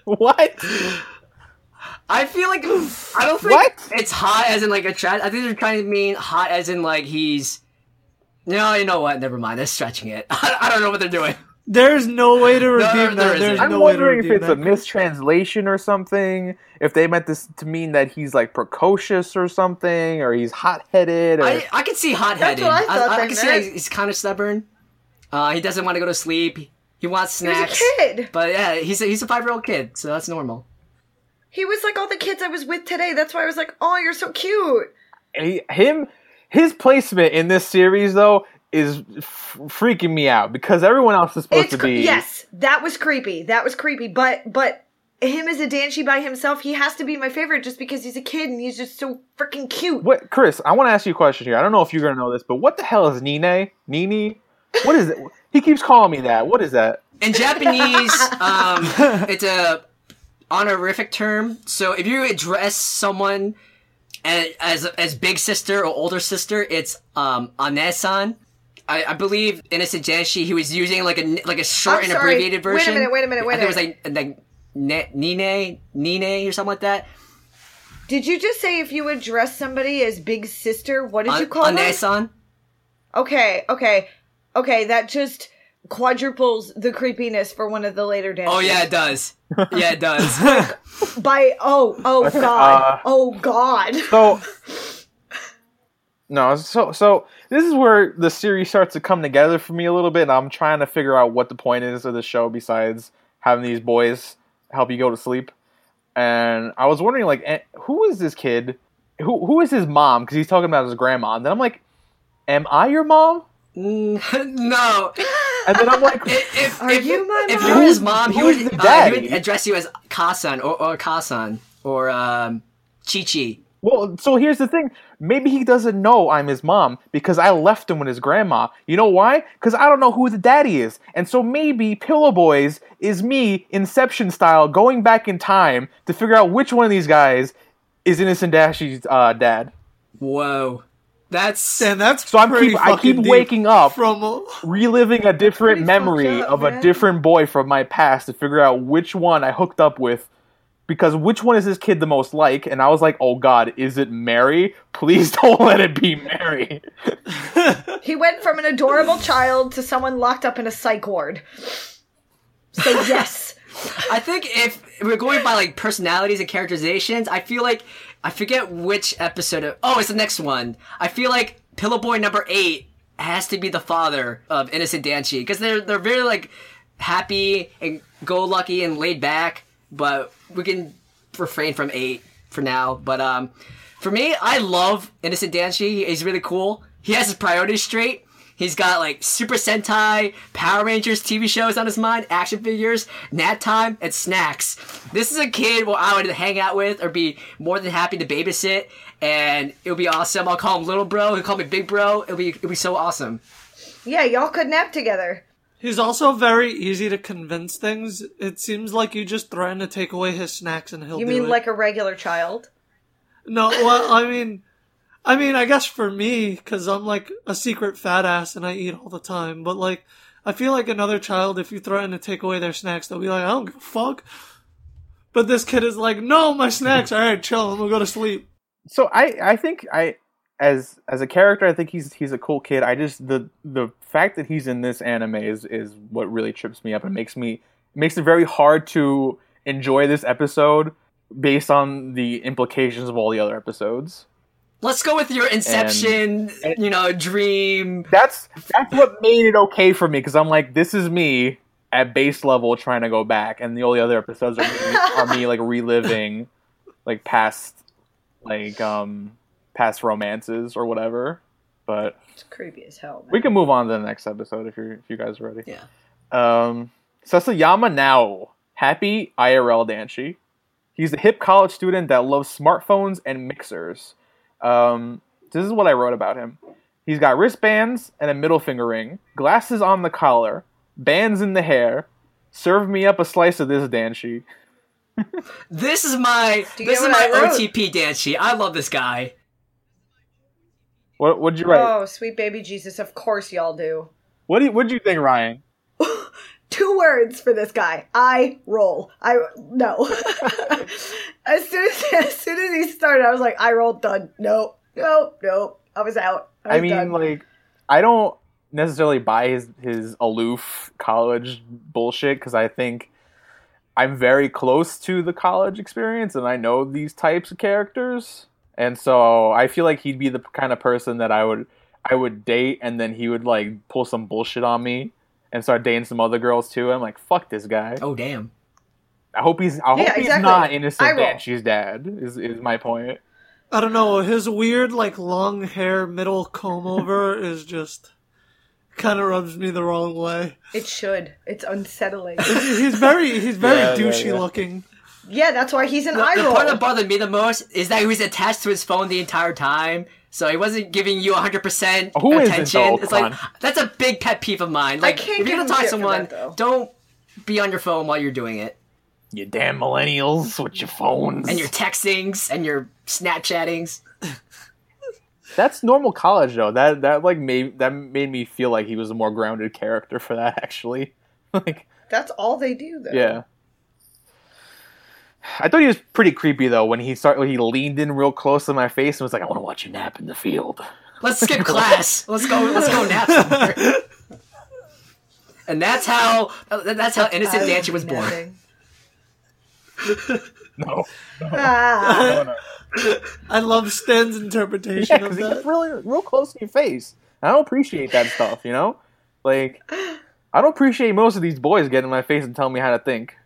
S2: What?
S4: I feel like I don't think
S2: What?
S4: it's hot as in like a trad. I think they're trying to mean hot as in like he's. No, you know what? Never mind. They're stretching it. I, I don't know what they're doing.
S5: There's no way to redeem
S4: there- there
S5: that.
S4: isn't.
S5: There's
S2: I'm
S5: no way to
S2: wondering if
S5: redeem
S2: it's a mistranslation or something. If they meant this to mean that he's like precocious or something, or he's hot-headed, or
S4: I I can see hot-headed.
S3: That's what I thought
S4: I,
S3: they
S4: can see
S3: meant.
S4: he's, he's kind of stubborn. Uh, he doesn't want to go to sleep. He wants
S3: He was
S4: snacks.
S3: a kid.
S4: But yeah, he's a, he's a five-year-old kid, so that's normal.
S3: He was like all the kids I was with today. That's why I was like, "Oh, you're so cute."
S2: he, him his placement in this series though is f- freaking me out because everyone else is supposed
S3: It's
S2: to
S3: cre-
S2: be
S3: yes, that was creepy. That was creepy. But but him as a Danshi by himself, he has to be my favorite just because he's a kid and he's just so freaking cute.
S2: What, Chris? I want to ask you a question here. I don't know if you're gonna know this, but what the hell is Nine? Nini? What is it? He keeps calling me that. What is that?
S4: In Japanese, um, it's a honorific term. So if you address someone as as, as big sister or older sister, it's um anesan. I, I believe Innocent Danshi, he was using like a like a short
S3: I'm
S4: and
S3: sorry.
S4: abbreviated version.
S3: Wait a minute, wait a minute, wait
S4: I
S3: a
S4: think it was like like ne- Nine Nine or something like that.
S3: Did you just say if you address somebody as big sister, what did you call?
S4: Anesan.
S3: Okay, okay, okay. That just quadruples the creepiness for one of the later dances.
S4: Oh yeah, it does. Yeah, it does.
S3: By oh oh
S2: Okay,
S3: god
S2: uh,
S3: oh god.
S2: So no, so so this is where the series starts to come together for me a little bit, and I'm trying to figure out what the point is of the show besides having these boys help you go to sleep. And I was wondering, like, eh, who is this kid? Who who is his mom? Because he's talking about his grandma. And then I'm like, am I your mom?
S4: no.
S2: And then I'm like,
S4: If, if,
S3: Are
S4: if,
S3: you my
S4: if
S3: mom?
S4: you're his mom, he would, uh, he would address you as Kasan or, or Kasan or um, Chi Chi.
S2: Well, so here's the thing. Maybe he doesn't know I'm his mom because I left him with his grandma. You know why? Because I don't know who the daddy is. And so maybe Pillow Boys is me, Inception style, going back in time to figure out which one of these guys is Innocent Danshi's uh, dad.
S4: Whoa. That's.
S5: And that's
S2: So I'm keep, I keep waking up,
S5: from.
S2: reliving a different memory
S3: up,
S2: of a different boy from my past to figure out which one I hooked up with. Because which one is this kid the most like? And I was like, oh god, is it Mary? Please don't let it be Mary.
S3: He went from an adorable child to someone locked up in a psych ward. So yes.
S4: I think if we're going by like personalities and characterizations, I feel like I forget which episode. Of, oh, it's the next one. I feel like Pillow Boy number eight has to be the father of Innocent Danchi because they're they're very like happy and go lucky and laid back. But we can refrain from eight for now. But um, for me, I love Innocent Danchi. He's really cool. He has his priorities straight. He's got like Super Sentai, Power Rangers TV shows on his mind, action figures, nap time, and snacks. This is a kid where I would hang out with or be more than happy to babysit, and it'll be awesome. I'll call him little bro. He'll call me big bro. It'll be it'll be so awesome.
S3: Yeah, y'all could nap together.
S5: He's also very easy to convince things. It seems like you just threaten to take away his snacks and he'll
S3: You
S5: do
S3: mean
S5: it.
S3: like a regular child?
S5: No, well, I mean, I mean, I guess for me, because I'm like a secret fat ass and I eat all the time. But like, I feel like another child, if you threaten to take away their snacks, they'll be like, I don't give a fuck. But this kid is like, no, my snacks. All right, chill. I'm gonna go to sleep.
S2: So I I think I as as a character I think he's he's a cool kid. I just the the fact that he's in this anime is is what really trips me up and makes me makes it very hard to enjoy this episode based on the implications of all the other episodes.
S4: Let's go with your Inception,
S2: and-
S4: you know, dream.
S2: That's that's what made it okay for me because I'm like this is me at base level trying to go back and the only other episodes are me, are me like reliving like past like um past romances or whatever. But
S3: It's creepy as hell. Man.
S2: we can move on to the next episode if you're if you guys are ready.
S4: Yeah.
S2: Um, Sasayama now happy IRL Danshi. He's a hip college student that loves smartphones and mixers. Um, this is what I wrote about him. He's got wristbands and a middle finger ring, glasses on the collar, bands in the hair. Serve me up a slice of this Danshi.
S4: This is my this is my
S3: I wrote?
S4: OTP Danshi. I love this guy.
S2: What what'd you write?
S3: Oh, sweet baby Jesus! Of course y'all do.
S2: What do you, what'd you think, Ryan?
S3: Two words for this guy. I roll. I no. as soon as as soon as he started, I was like, I rolled done. Nope, nope, nope. I was out. I,
S2: I mean,
S3: done.
S2: like, I don't necessarily buy his his aloof college bullshit because I think I'm very close to the college experience and I know these types of characters, and so I feel like he'd be the kind of person that I would I would date, and then he would like pull some bullshit on me and start dating some other girls too. I'm like, fuck this guy.
S4: Oh damn.
S2: I hope he's I hope
S3: Yeah,
S2: he's
S3: exactly.
S2: not innocent
S3: I roll.
S2: Banshee's dad. Is is my point.
S5: I don't know. His weird, like, long hair, middle comb over is just kind of rubs me the wrong way.
S3: it should. It's unsettling.
S5: He's very, he's very
S2: Yeah, yeah,
S5: douchey
S2: yeah.
S5: looking.
S3: Yeah, that's why he's an
S4: The,
S3: eye
S4: the part that bothered me the most is that he was attached to his phone the entire time. So he wasn't giving you 100%
S2: Who isn't,
S4: attention.
S2: though?
S4: It's like that's a big pet peeve of mine. Like
S3: can't
S4: if you're gonna talk to someone,
S3: that,
S4: don't be on your phone while you're doing it.
S2: You damn millennials with your phones
S4: And your textings and your Snapchattings.
S2: That's normal college though. That that like made that made me feel like he was a more grounded character for that actually. like
S3: That's all they do, though.
S2: yeah. I thought he was pretty creepy though when he started when he leaned in real close to my face and was like, "I want to watch you nap in the field."
S4: Let's skip class. Let's go. Let's go nap somewhere. And that's how. That's how innocent
S3: I
S4: Nancy was born.
S3: napping.
S2: No,
S3: Ah,
S5: I love Sten's interpretation
S2: because
S5: of
S2: he gets
S5: that.
S2: really real close to your face. I don't appreciate that stuff, you know. Like, I don't appreciate most of these boys getting in my face and telling me how to think,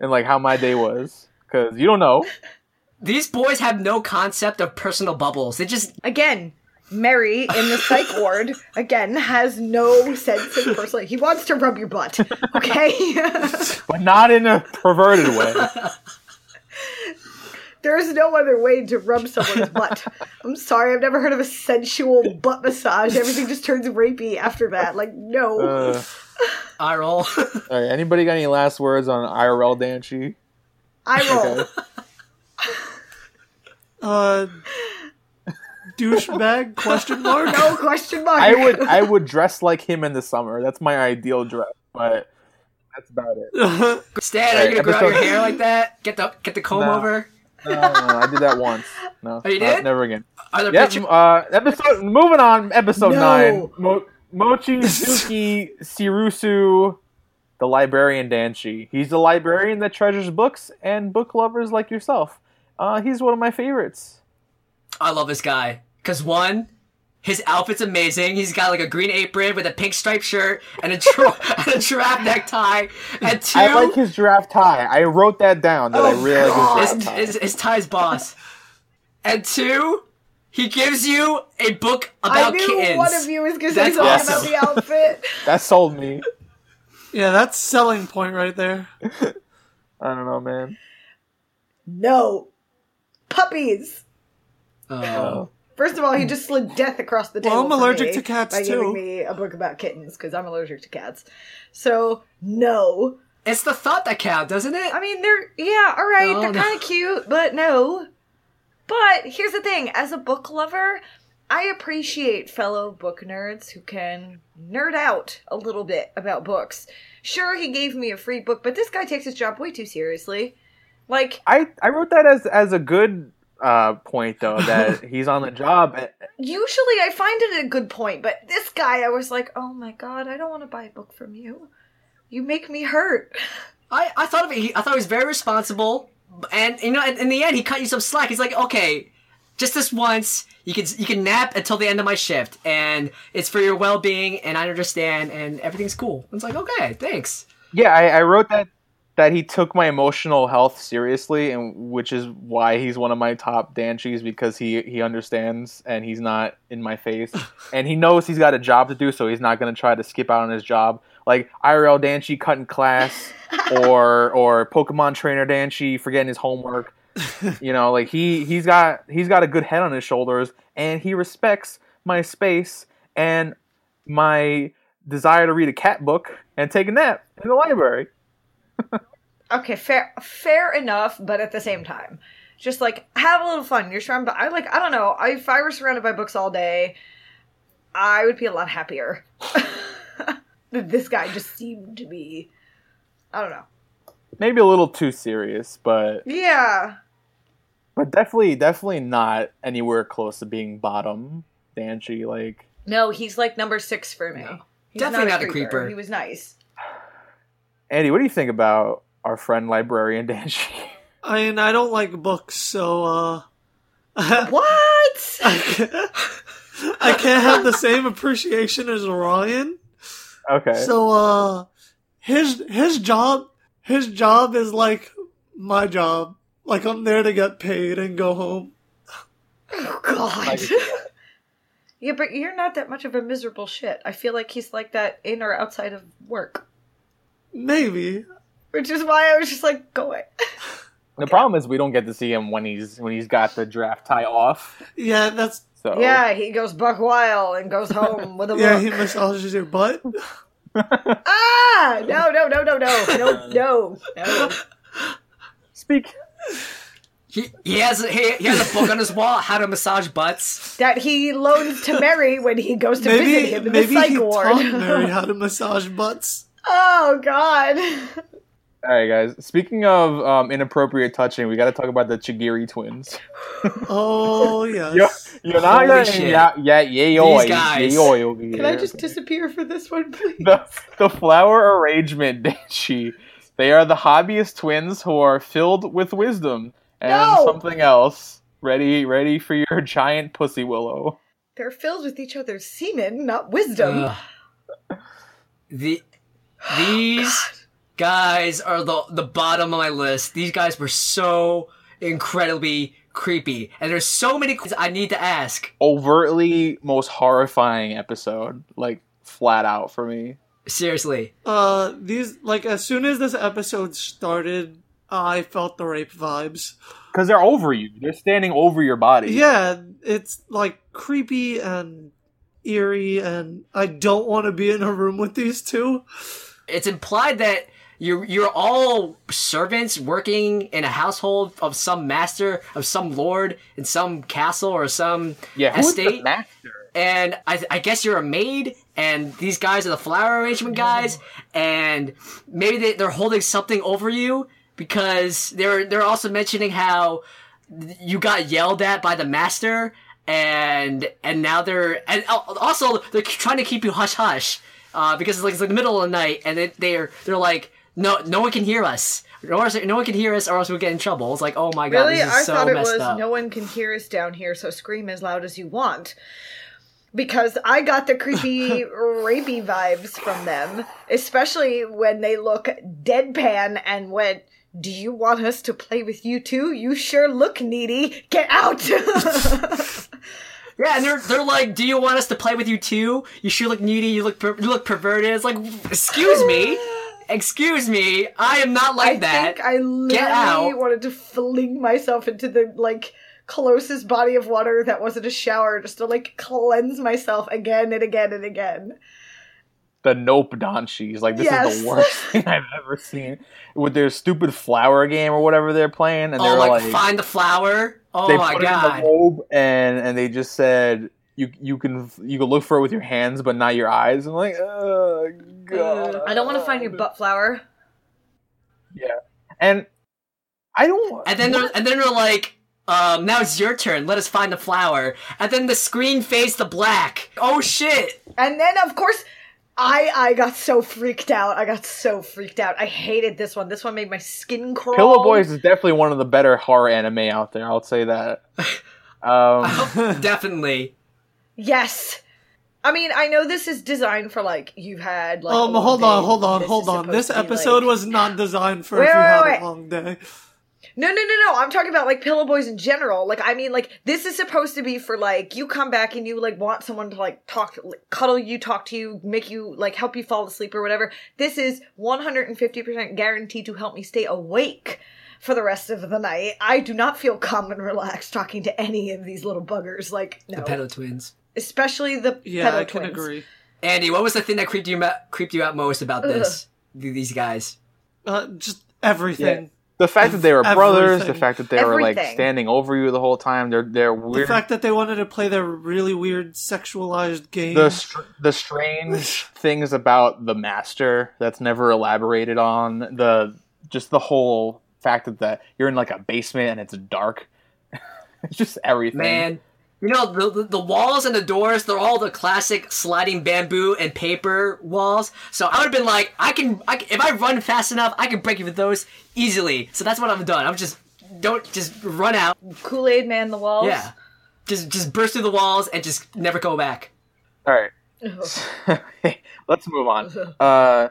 S2: and like how my day was, because you don't know.
S4: These boys have no concept of personal bubbles. They just
S3: again, Mary in the psych ward again has no sense of personal. He wants to rub your butt. Okay.
S2: but not in a perverted way.
S3: There is no other way to rub someone's butt. I'm sorry, I've never heard of a sensual butt massage. Everything just turns rapey after that. Like, no.
S2: Uh,
S4: eye roll.
S2: anybody got any last words on IRL Danchi?
S3: I roll.
S2: Okay.
S5: Uh, douchebag? Question mark.
S3: No question mark.
S2: I would I would dress like him in the summer. That's my ideal dress, but that's about it.
S4: Stan, are you gonna grow out your hair like that? Get the get the comb
S2: No.
S4: over.
S2: No, no, no, I did that once. No,
S4: Oh, you
S2: uh,
S4: did?
S2: never again.
S4: Are there
S2: Yep.
S4: pictures?
S2: Uh, episode. Moving on. Episode
S3: No.
S2: nine. Mo- Mochizuki Sirusu, the librarian Danshi. He's the librarian that treasures books and book lovers like yourself. Uh, he's one of my favorites.
S4: I love this guy. Cause one, his outfit's amazing. He's got like a green apron with a pink striped shirt and a, dra- and a giraffe necktie. And two,
S2: I like his giraffe tie. I wrote that down. That I
S3: Oh,
S2: really
S3: God.
S2: like
S4: his,
S2: his tie.
S4: his, his tie's boss. And two, he gives you a book about
S3: I
S4: about
S3: knew
S4: kittens.
S3: one of you was going to say
S4: That's
S3: something
S4: awesome.
S3: about the outfit.
S2: That sold me.
S5: Yeah, that's selling point right there.
S2: I don't know, man.
S3: No. Puppies.
S4: Oh. oh.
S3: First of all, he just slid death across the
S5: Well,
S3: table.
S5: I'm allergic to cats,
S3: by
S5: too.
S3: giving me a book about kittens because I'm allergic to cats. So no.
S4: It's the thought that counts, doesn't it?
S3: I mean, they're yeah, all right, oh,
S4: No,
S3: they're
S4: no.
S3: kind of cute, but no. But here's the thing: as a book lover, I appreciate fellow book nerds who can nerd out a little bit about books. Sure, he gave me a free book, but this guy takes his job way too seriously. Like,
S2: I I wrote that as as a good uh, point though that he's on the job.
S3: usually I find it a good point, but this guy, I was like, oh my god, I don't want to buy a book from you. You make me hurt.
S4: I, I thought of it. He, I thought he was very responsible, and you know, in, in the end, he cut you some slack. He's like, okay, just this once. You can you can nap until the end of my shift, and it's for your well being, and I understand, and everything's cool. It's like, okay, thanks.
S2: Yeah, I, I wrote that that he took my emotional health seriously, and which is why he's one of my top Danchies because he he understands and he's not in my face, and he knows he's got a job to do, so he's not going to try to skip out on his job. Like IRL Danchi cutting class, or or Pokemon trainer Danchi forgetting his homework. You know, like he he's got he's got a good head on his shoulders, and he respects my space and my desire to read a cat book and take a nap in the library.
S3: Okay, fair, fair enough, but at the same time, just like have a little fun. You're surrounded. By, I like. I don't know. I, if I were surrounded by books all day, I would be a lot happier. this guy just seemed to be. I don't know.
S2: Maybe a little too serious, but
S3: Yeah.
S2: But definitely definitely not anywhere close to being bottom Danchi. Like
S3: No, he's like number six for me. He's
S4: Definitely not a creeper.
S3: He was nice.
S2: Andy, what do you think about our friend librarian Danchi?
S5: I mean, I don't like books, so uh,
S3: What?
S5: I can't, I can't have the same appreciation as Ryan.
S2: okay.
S5: So uh, his his job his job is like my job. Like I'm there to get paid and go home.
S3: oh God. yeah, but you're not that much of a miserable shit. I feel like he's like that in or outside of work,
S5: Maybe.
S3: which is why I was just like, go away.
S2: the problem is we don't get to see him when he's when he's got the draft tie off.
S5: Yeah, that's
S2: So
S3: Yeah, he goes buck wild and goes home with a
S5: yeah.
S3: book.
S5: He massages your butt.
S3: Ah! No, no, no, no, no, no, no, no.
S2: speak.
S4: He, he has a, he, he has a book on his wall, how to massage butts.
S3: That he loans to Mary when he goes to visit him in the psych
S5: he
S3: ward.
S5: taught Mary how to massage butts.
S3: oh God.
S2: All right, guys. Speaking of um, inappropriate touching, we got to talk about the Chigiri twins.
S5: Oh yes.
S2: You're not
S4: Holy
S2: gonna-
S4: shit.
S2: yeah, yeah, yeah, oi,
S4: guys.
S2: yeah, oi over
S3: Can
S2: here.
S3: I just disappear for this one, please?
S2: the the flower arrangement, Danchi. They are the hobbyist twins who are filled with wisdom and
S3: No!
S2: something else. Ready, ready for your giant pussy willow.
S3: They're filled with each other's semen, not wisdom.
S4: Ugh. The these guys are the the bottom of my list. These guys were so incredibly creepy, and there's so many questions I need to ask.
S2: Overtly most horrifying episode, like flat out for me.
S4: Seriously,
S5: Uh, these like as soon as this episode started, I felt the rape vibes.
S2: Because they're over you. They're standing over your body.
S5: Yeah, it's like creepy and eerie, and I don't want to be in a room with these two.
S4: it's implied that you're you're all servants working in a household of some master of some lord in some castle or some
S2: Yeah, who's the
S4: estate.
S2: master?
S4: And I, I guess you're a maid, and these guys are the flower arrangement guys, and maybe they, they're holding something over you because they're they're also mentioning how you got yelled at by the master, and and now they're and also they're trying to keep you hush hush uh, because it's like it's like the middle of the night, and they, they're they're like no no one can hear us. No one, no one can hear us, or else we'll get in trouble. It's like, oh my god,
S3: Really?
S4: this is
S3: I
S4: so
S3: thought it was
S4: up.
S3: no one can hear us down here, so scream as loud as you want. Because I got the creepy, rapey vibes from them, especially when they look deadpan and went, Do you want us to play with you too? You sure look needy. Get out!
S4: Yeah, and they're they're like, "Do you want us to play with you too? You sure look needy. You look per- you look perverted." It's like, excuse me, excuse me. I am not like
S3: I
S4: that.
S3: think I literally wanted to fling myself into the like closest body of water that wasn't a shower just to like cleanse myself again and again and again.
S2: The Nope Donchis. Like this is the worst thing I've ever seen. With their stupid flower game or whatever they're playing, and
S4: oh,
S2: they're
S4: like,
S2: like,
S4: find the flower. Oh
S2: they
S4: my
S2: put it in
S4: god.
S2: the robe and and they just said, you you can you can look for it with your hands but not your eyes. I'm like, oh god.
S3: I don't want to find your butt flower.
S2: Yeah, and I don't.
S4: And then they're, and then they're like, um, now it's your turn. Let us find the flower. And then the screen fades to black. Oh shit!
S3: And then of course I I got so freaked out. I got so freaked out. I hated this one. This one made my skin crawl.
S2: Pillow Boys is definitely one of the better horror anime out there. I'll say that. Um,
S4: Definitely.
S3: Yes. I mean, I know this is designed for like you've had like. a
S5: Um,
S3: long
S5: hold on, hold on,
S3: This
S5: hold on. This episode
S3: like-
S5: was not designed for
S3: Wait,
S5: if you
S3: wait,
S5: had
S3: wait.
S5: a long day.
S3: No, no, no, no. I'm talking about like Pillow Boys in general. Like, I mean, like this is supposed to be for like you come back and you like want someone to like talk, like, cuddle you, talk to you, make you like help you fall asleep or whatever. This is 150% guaranteed to help me stay awake for the rest of the night. I do not feel calm and relaxed talking to any of these little buggers. Like, no,
S4: The pedo twins.
S3: especially the
S5: Yeah,
S3: pedo
S5: I can
S3: twins.
S5: agree.
S4: Andy, what was the thing that creeped you out, creeped you out most about this? Th- These guys.
S5: Uh, just everything.
S2: The fact that they were brothers, the fact that they were like standing over you the whole time, they're they're weird.
S5: The fact that they wanted to play their really weird sexualized game.
S2: the str- the strange things about the master that's never elaborated on the just the whole fact that the, you're in like a basement and it's dark it's just everything
S4: Man, you know the, the the walls and the doors. They're all the classic sliding bamboo and paper walls. So I would have been like, I can, I can, if I run fast enough, I can break even those easily. So that's what I've done. I'm just don't just run out.
S3: Kool Aid Man the walls.
S4: Yeah, just just burst through the walls and just never go back.
S2: all right let's move on uh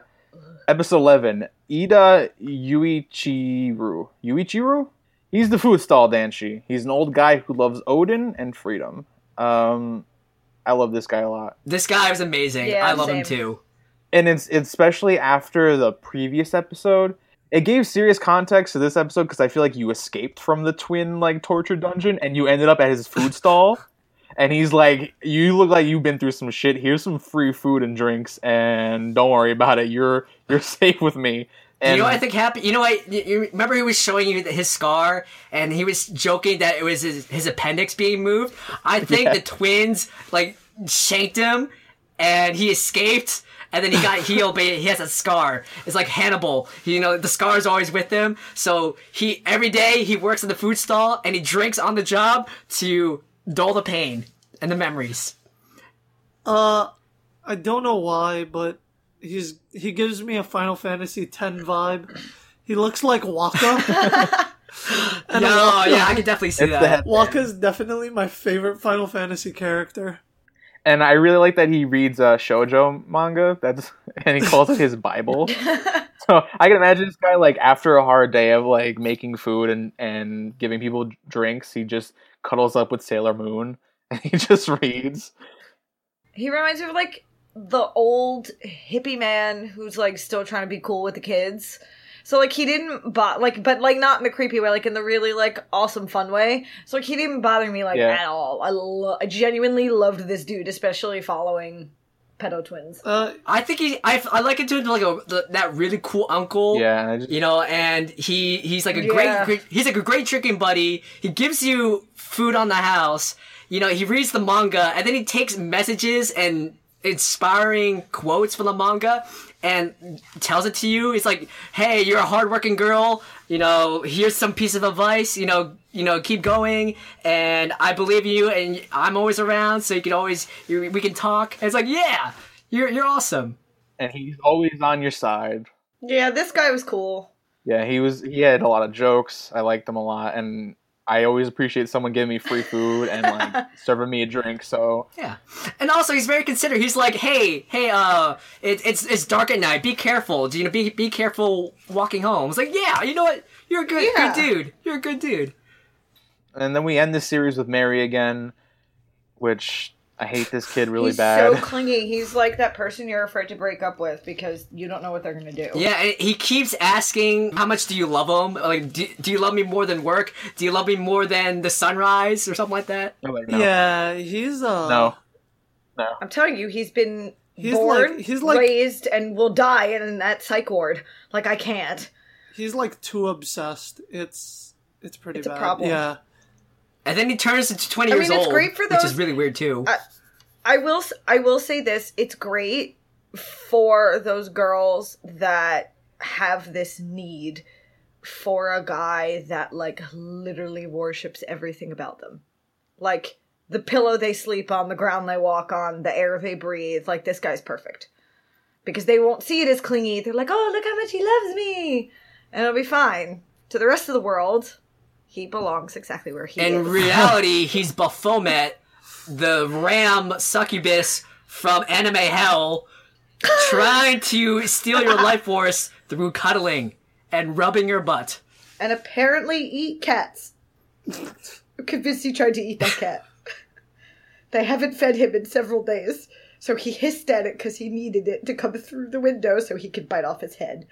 S2: episode 11 ida yuichiru yuichiru he's the food stall danshi. He's an old guy who loves oden and freedom. Um i love this guy a lot.
S4: This guy was amazing.
S3: Yeah,
S4: I love him too.
S2: and it's especially after the previous episode it gave serious context to this episode because i feel like you escaped from the twin like torture dungeon and you ended up at his food stall. And he's like you look like you've been through some shit. Here's some free food and drinks and don't worry about it. You're you're safe with me and
S4: you know what I think happened? You know what? You, you remember he was showing you his scar, and he was joking that it was his, his appendix being moved. I think
S2: Yeah.
S4: the twins like shanked him, and he escaped. And then he got healed, but he has a scar. It's like Hannibal. You know, the scar is always with him. So he every day he works in the food stall and he drinks on the job to dull the pain and the memories.
S5: Uh, I don't know why, but he's he gives me a Final Fantasy X vibe. He looks like Wakka. and
S4: No,
S5: Wakka,
S4: yeah, I can definitely see that.
S2: head-
S5: Wakka's definitely my favorite Final Fantasy character.
S2: and i really like that he reads uh shojo manga that's and he calls it his bible so i can imagine this guy like after a hard day of like making food and and giving people drinks he just cuddles up with sailor moon and he just reads
S3: He reminds me of like the old hippie man who's like still trying to be cool with the kids. So like he didn't bot like but like not in the creepy way, like in the really like awesome fun way. So like he didn't bother me like
S2: Yeah.
S3: at all. I lo- I genuinely loved this dude, especially following pedo twins.
S5: Uh,
S4: I think he. I, I like it to like a the, that really cool uncle.
S2: yeah and I just,
S4: You know, and he he's like a
S3: Yeah.
S4: great, great he's like a great tricking buddy. He gives you food on the house. You know, he reads the manga and then he takes messages and inspiring quotes from the manga and tells it to you. It's like, "Hey, you're a hardworking girl. You know, here's some piece of advice. You know, you know, keep going, and I believe in you, and I'm always around, so you can always you, we can talk." And it's like, "Yeah, you're you're awesome."
S2: and he's always on your side
S3: Yeah, this guy was cool.
S2: yeah he was he had a lot of jokes i liked him a lot and i always appreciate someone giving me free food and like serving me a drink so
S4: Yeah, and also he's very considerate. He's like, "Hey, hey, uh, it, it's it's dark at night. Be careful. Do you know? Be be careful walking home." It's like, "Yeah, you know what? You're a good
S3: Yeah.
S4: good dude. You're a good dude."
S2: and then we end this series with mary again which i hate this kid really bad.
S3: He's
S2: bad
S3: so clingy. He's like that person you're afraid to break up with because you don't know what they're gonna do.
S4: Yeah, he keeps asking, "How much do you love him? Like, do, do you love me more than work? Do you love me more than the sunrise or something like that?"
S2: I'm like, no.
S5: Yeah, he's uh
S2: no
S3: I'm telling you, he's been
S5: He's
S3: born,
S5: like- he's like-
S3: raised, and will die in that psych ward. Like I can't.
S5: he's like too obsessed. It's it's pretty
S3: It's a
S5: bad.
S3: problem.
S5: Yeah.
S4: And then he turns into twenty
S3: I
S4: years
S3: mean, it's
S4: old,
S3: great for
S4: which is really weird too.
S3: I will I will say this, it's great for those girls that have this need for a guy that like literally worships everything about them. Like the pillow they sleep on, the ground they walk on, the air they breathe, like this guy's perfect. Because they won't see it as clingy. They're like, "Oh, look how much he loves me." And it'll be fine. To the rest of the world, he belongs exactly where he is.
S4: In
S3: is.
S4: reality, he's Baphomet, the ram succubus from anime hell, trying to steal your life force through cuddling and rubbing your butt.
S3: and apparently eat cats. I'm convinced he tried to eat that cat. they haven't fed him in several days, so he hissed at it because he needed it to come through the window so he could bite off his head.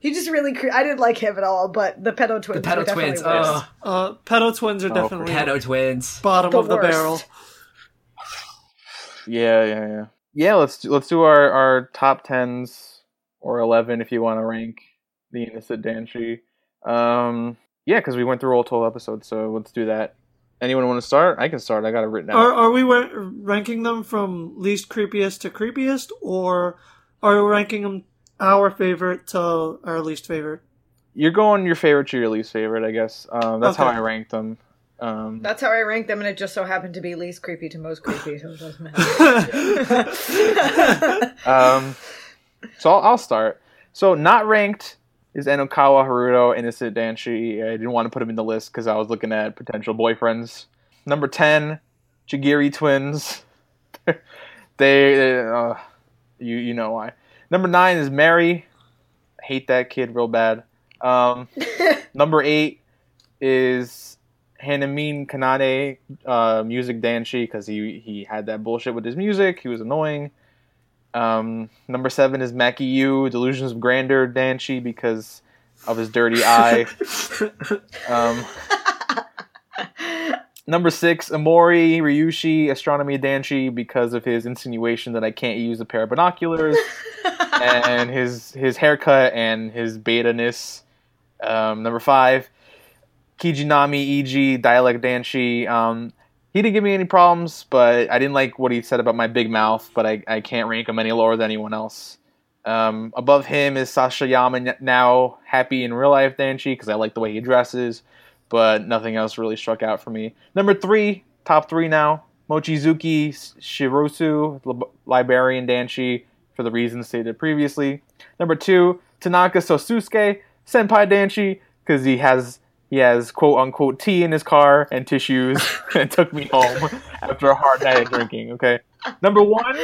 S3: He just really, cre- I didn't like him at all, but the pedo twins,
S4: The
S3: were
S4: pedo twins.
S3: worse.
S4: Oh,
S5: Uh, pedo twins are definitely
S4: pedo twins.
S5: bottom
S3: The
S5: of the
S3: worst.
S5: barrel.
S2: Yeah, yeah, yeah. Yeah, let's do, let's do our our top tens or eleven if you want to rank the innocent Danshi. Um, yeah, because we went through all twelve episodes, so let's do that. Anyone want to start? I can start. I got it written down.
S5: Are, are we ranking them from least creepiest to creepiest, or are we ranking them our favorite to our least favorite?
S2: You're going your favorite to your least favorite, I guess. Um, that's how I ranked them. Um,
S3: That's how I ranked them, and it just so happened to be least creepy to most creepy, so it doesn't matter.
S2: um, so I'll, I'll start. So not ranked is Enokawa Haruto, Innocent Danshi. I didn't want to put him in the list because I was looking at potential boyfriends. Number ten, Chigiri twins. they, they uh, you you know why. Number nine is Mary. I hate that kid real bad. Um, number eight is Hanamin Kanade, uh, music Danshi, because he he had that bullshit with his music. He was annoying. Um, number seven is Maki Yu, Delusions of Grandeur Danshi, because of his dirty eye. Um, number six, Amori Ryushi, Astronomy Danshi, because of his insinuation that I can't use a pair of binoculars, and his his haircut and his beta ness. Um, number five, Kijinami EG Dialect Danshi. Um, he didn't give me any problems, but I didn't like what he said about my big mouth. But I, I can't rank him any lower than anyone else. Um, above him is Sasayama now happy in real life Danshi because I like the way he dresses, but nothing else really struck out for me. Number three, top three now, Mochizuki Shirosu, Lib- Librarian Danshi, for the reasons stated previously. Number two, Tanaka Sosuke, Senpai Danshi, because he has he has quote unquote tea in his car and tissues and took me home after a hard night of drinking. Okay. Number one,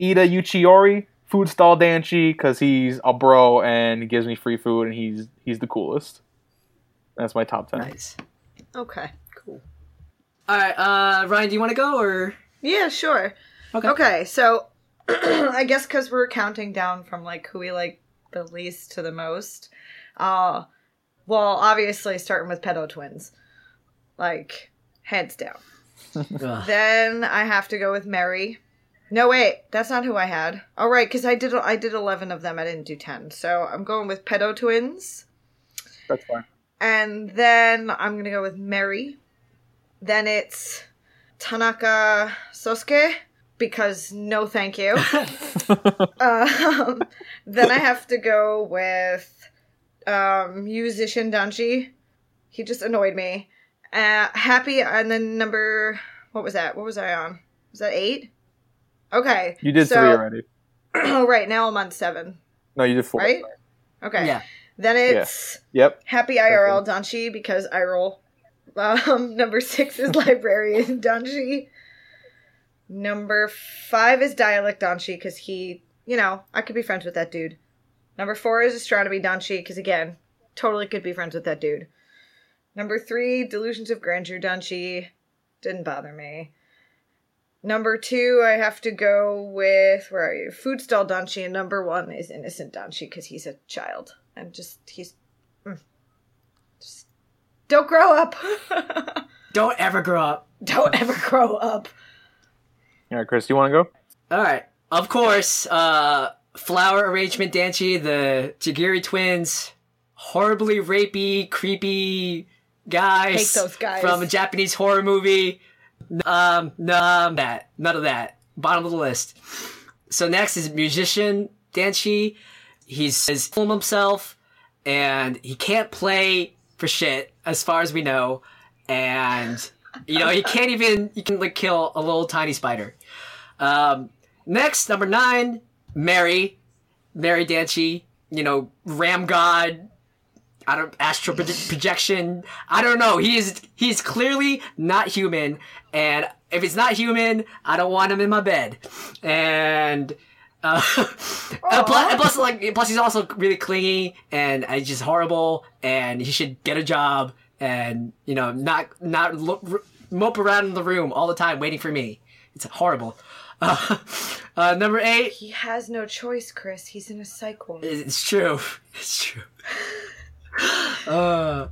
S2: Ida Uchiori, food stall Danshi, because he's a bro and he gives me free food and he's he's the coolest. That's my top ten.
S4: Nice.
S3: okay, cool.
S4: All right, uh, Ryan, do you want to go or?
S3: Yeah, sure.
S4: Okay.
S3: Okay, so I guess because we're counting down from like who we like the least to the most. Uh, well, obviously starting with pedo twins, like heads down. Then I have to go with Mary. No, wait, that's not who I had. All right, because I did I did eleven of them. I didn't do ten, so I'm going with pedo twins.
S2: That's fine.
S3: And then I'm gonna go with Mary. Then it's Tanaka Sosuke because no, thank you. um, then I have to go with um, musician Danshi. He just annoyed me. Uh, happy, and then number what was that? What was I on? Was that eight? Okay,
S2: You did
S3: so,
S2: three already.
S3: oh, right now I'm on seven.
S2: No, you did four.
S3: Right? Okay.
S4: Yeah.
S3: Then it's.
S2: Yep.
S3: Happy IRL Danshi because I roll. Um, number six is librarian Danshi. Number five is dialect Danshi because he, you know, I could be friends with that dude. Number four is astronomy Danshi because again, totally could be friends with that dude. Number three, delusions of grandeur Danshi. Didn't bother me. Number two, I have to go with where are you? Food stall Danshi, and number one is innocent Danshi because he's a child and just he's mm. just don't grow up.
S4: Don't ever grow up.
S3: don't ever grow up.
S2: All right, Chris, do you want to go?
S4: All right. Of course, uh, flower arrangement Danchi, the Chigiri twins, horribly rapey, creepy guys,
S3: Hate those guys.
S4: from a Japanese horror movie. Um, none of that. None of that. Bottom of the list. So next is musician Danchi. He's he's film himself, and he can't play for shit as far as we know. And you know he can't even he can like kill a little tiny spider. Um, next number nine, Mary, Mary Danchi. You know Ram God. I don't astral proje- projection. I don't know. He is he is clearly not human, and if he's not human, I don't want him in my bed. And uh, and plus, and plus, like plus, he's also really clingy, and uh, just horrible. And he should get a job, and you know, not not lo- r- mope around in the room all the time waiting for me. It's horrible. Uh, uh, number eight.
S3: He has no choice, Chris. He's in a cycle.
S4: It's true. It's true. uh,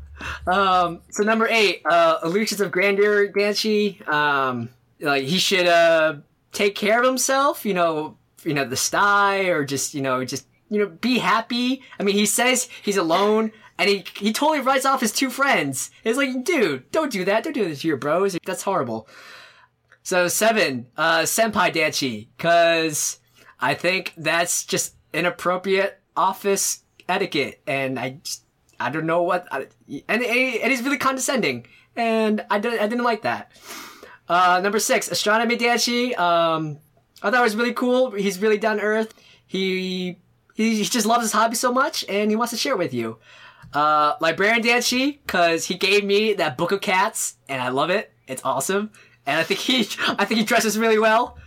S4: um, so number eight, uh, Illusions of Grandeur, Danchi. Um, like he should uh take care of himself. You know, you know the sty, or just you know just you know be happy. I mean, he says he's alone. And he, he totally writes off his two friends. It's like, dude, don't do that. Don't do this to your bros. That's horrible. So seven, uh, Senpai Danchi, cause I think that's just inappropriate office etiquette, and I just, I don't know what, I, and, and he's really condescending, and I, didn't, I didn't like that. Uh, number six, Astronomy Danchi, um, I thought it was really cool. He's really down to earth. He, he, he just loves his hobby so much, and he wants to share it with you. Uh, Librarian Danchi, cause he gave me that book of cats, and I love it. It's awesome. And I think he, I think he dresses really well.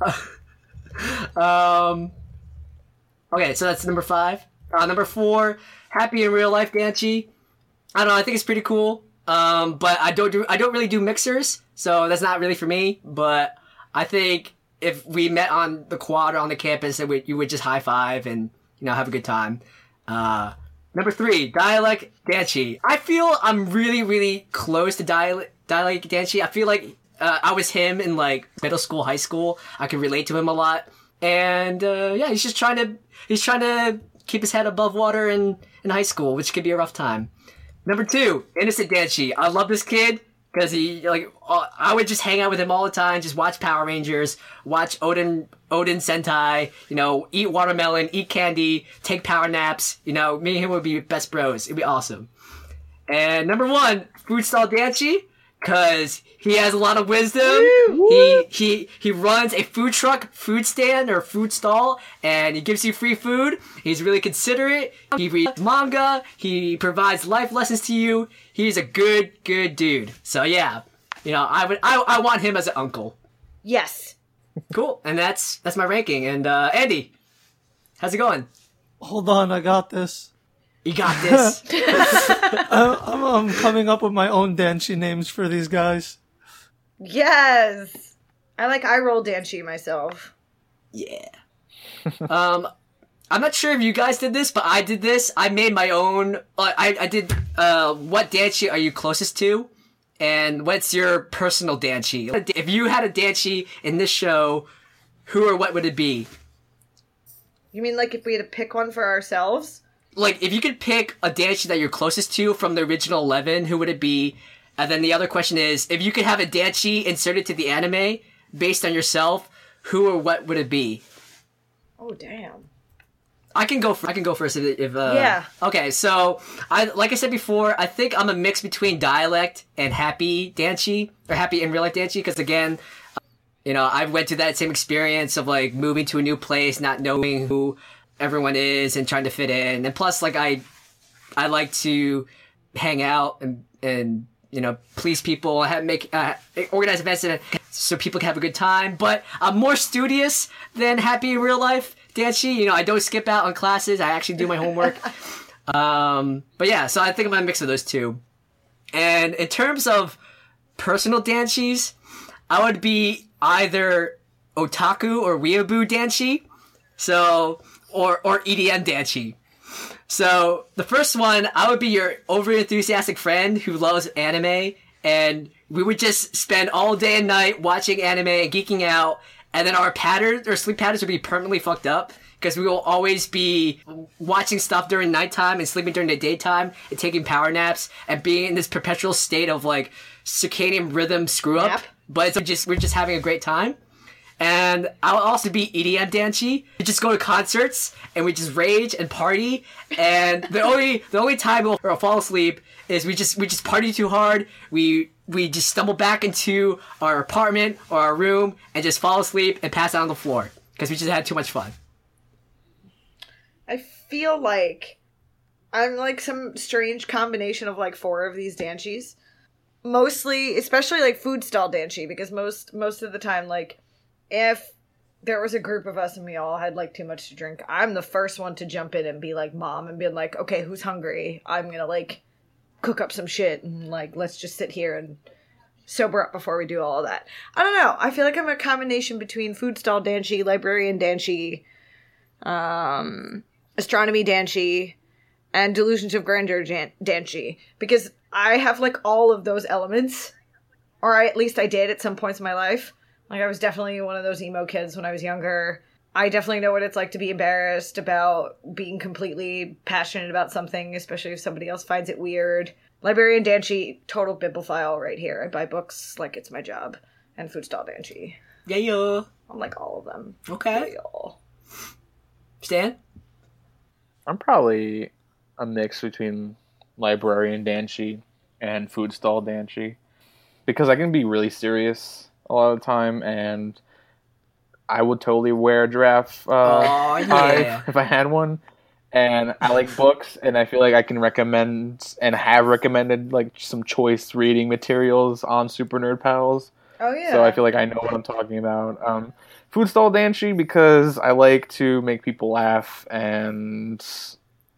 S4: um, okay, so that's number five. Uh, number four, Happy in Real Life Danchi. I don't know, I think it's pretty cool. Um, but I don't do, I don't really do mixers, so that's not really for me. But I think if we met on the quad or on the campus, it would, you would just high five and, you know, have a good time. Uh, Number three, Dialect Danchi. I feel I'm really, really close to Dialect Dialect Danchi. I feel like uh, I was him in like middle school, high school. I could relate to him a lot, and uh, yeah, he's just trying to he's trying to keep his head above water in in high school, which could be a rough time. Number two, Innocent Danchi. I love this kid because he like uh, I would just hang out with him all the time, just watch Power Rangers, watch Odin Odin Sentai, you know, eat watermelon, eat candy, take power naps. You know, me and him would be best bros. It'd be awesome. And number one, Food Stall Danchi, because he has a lot of wisdom. He he he runs a food truck, food stand, or food stall, and he gives you free food. He's really considerate. He reads manga. He provides life lessons to you. He's a good good dude. So yeah, you know, I would I, I want him as an uncle.
S3: Yes.
S4: Cool. And that's that's my ranking. And uh, Andy, how's it going?
S5: Hold on, I got this.
S4: You got this.
S5: I'm, I'm, I'm coming up with my own Danchi names for these guys.
S3: Yes. I like I roll Danchi myself.
S4: Yeah. um, I'm not sure if you guys did this, but I did this. I made my own. Uh, I I did. Uh, what danchi are you closest to? And what's your personal danchi? If you had a danchi in this show, who or what would it be?
S3: You mean like if we had to pick one for ourselves?
S4: Like, if you could pick a danchi that you're closest to from the original Eleven, who would it be? And then the other question is, if you could have a danchi inserted to the anime based on yourself, who or what would it be?
S3: Oh damn.
S4: I can go. For, I can go first if. if uh,
S3: Yeah.
S4: Okay, so I like I said before, I think I'm a mix between dialect and happy danchi or happy in real life danchi because again, you know, I went through that same experience of like moving to a new place, not knowing who everyone is and trying to fit in, and plus like I, I like to hang out and and you know please people, I have, make uh, organize events and, so people can have a good time. But I'm more studious than happy in real life. Danchi, you know, I don't skip out on classes. I actually do my homework. um, but yeah, so I think I'm gonna mix of those two. And in terms of personal danchis, I would be either otaku or weeaboo danchi. So, or, or EDM danchi. So, the first one, I would be your over enthusiastic friend who loves anime, and we would just spend all day and night watching anime and geeking out, and then our patterns, or sleep patterns would be permanently fucked up, because we will always be watching stuff during nighttime and sleeping during the daytime and taking power naps and being in this perpetual state of like circadian rhythm screw up.
S3: Nap.
S4: But it's just we're just having a great time. And I'll also be EDM dancey. We just go to concerts and we just rage and party. And the only the only time we'll, we'll fall asleep is we just we just party too hard. We we just stumble back into our apartment or our room and just fall asleep and pass out on the floor because we just had too much fun.
S3: I feel like I'm like some strange combination of like four of these danchies. Mostly, especially like food stall danchi, because most most of the time, like if there was a group of us and we all had like too much to drink, I'm the first one to jump in and be like mom and be like, okay, who's hungry? I'm gonna like cook up some shit and like let's just sit here and sober up before we do all of that. I don't know. I feel like I'm a combination between food stall danshi, librarian danshi, um, astronomy danshi, and delusions of grandeur jan- danshi because I have like all of those elements, or I, at least I did at some points in my life. Like I was definitely one of those emo kids when I was younger. I definitely know what it's like to be embarrassed about being completely passionate about something, especially if somebody else finds it weird. Librarian Danshi, total bibliophile right here. I buy books like it's my job. And Food Stall Danshi.
S4: Yeah, yo.
S3: I'm like all of them.
S4: Okay.
S3: Real.
S4: Stan?
S2: I'm probably a mix between librarian Danshi and food stall Danshi because I can be really serious a lot of the time, and I would totally wear a giraffe uh,
S4: Aw,
S2: hive
S4: yeah.
S2: if I had one. And I like books, and I feel like I can recommend and have recommended like some choice reading materials on Super Nerd Pals.
S3: Oh yeah.
S2: So I feel like I know what I'm talking about. Um, food stall danshi because I like to make people laugh and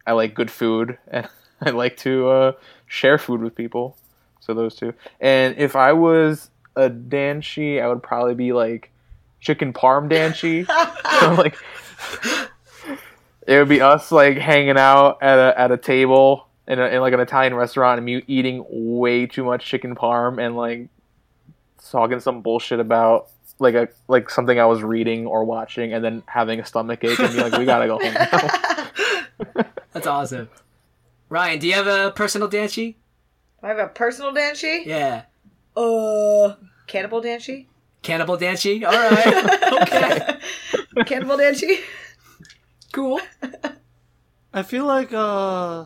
S2: I like good food and I like to uh, share food with people. So those two. And if I was a danshi, I would probably be like chicken parm danshi. so like it would be us like hanging out at a at a table in, a, in like an Italian restaurant and me eating way too much chicken parm and like talking some bullshit about like a like something I was reading or watching, and then having a stomach ache and be like, "We gotta go home." Now.
S4: That's awesome. Ryan, do you have a personal danshi?
S3: I have a personal danshi.
S4: Yeah.
S3: Uh, cannibal danshi.
S4: Cannibal danshi? Alright. okay.
S3: Cannibal danshi.
S4: Cool.
S5: I feel like uh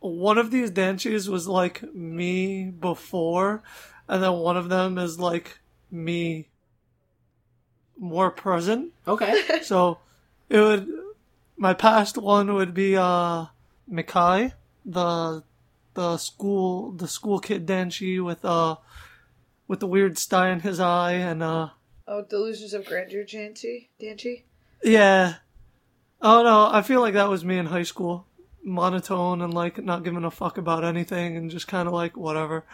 S5: one of these danches was like me before, and then one of them is like me more present.
S4: Okay.
S5: So it would my past one would be uh Mikai, the the school the school kid danshi with uh with the weird sty in his eye and uh
S3: Oh, delusions of grandeur danshi. Danshi.
S5: yeah. Oh no, I feel like that was me in high school. Monotone and like not giving a fuck about anything and just kind of like whatever.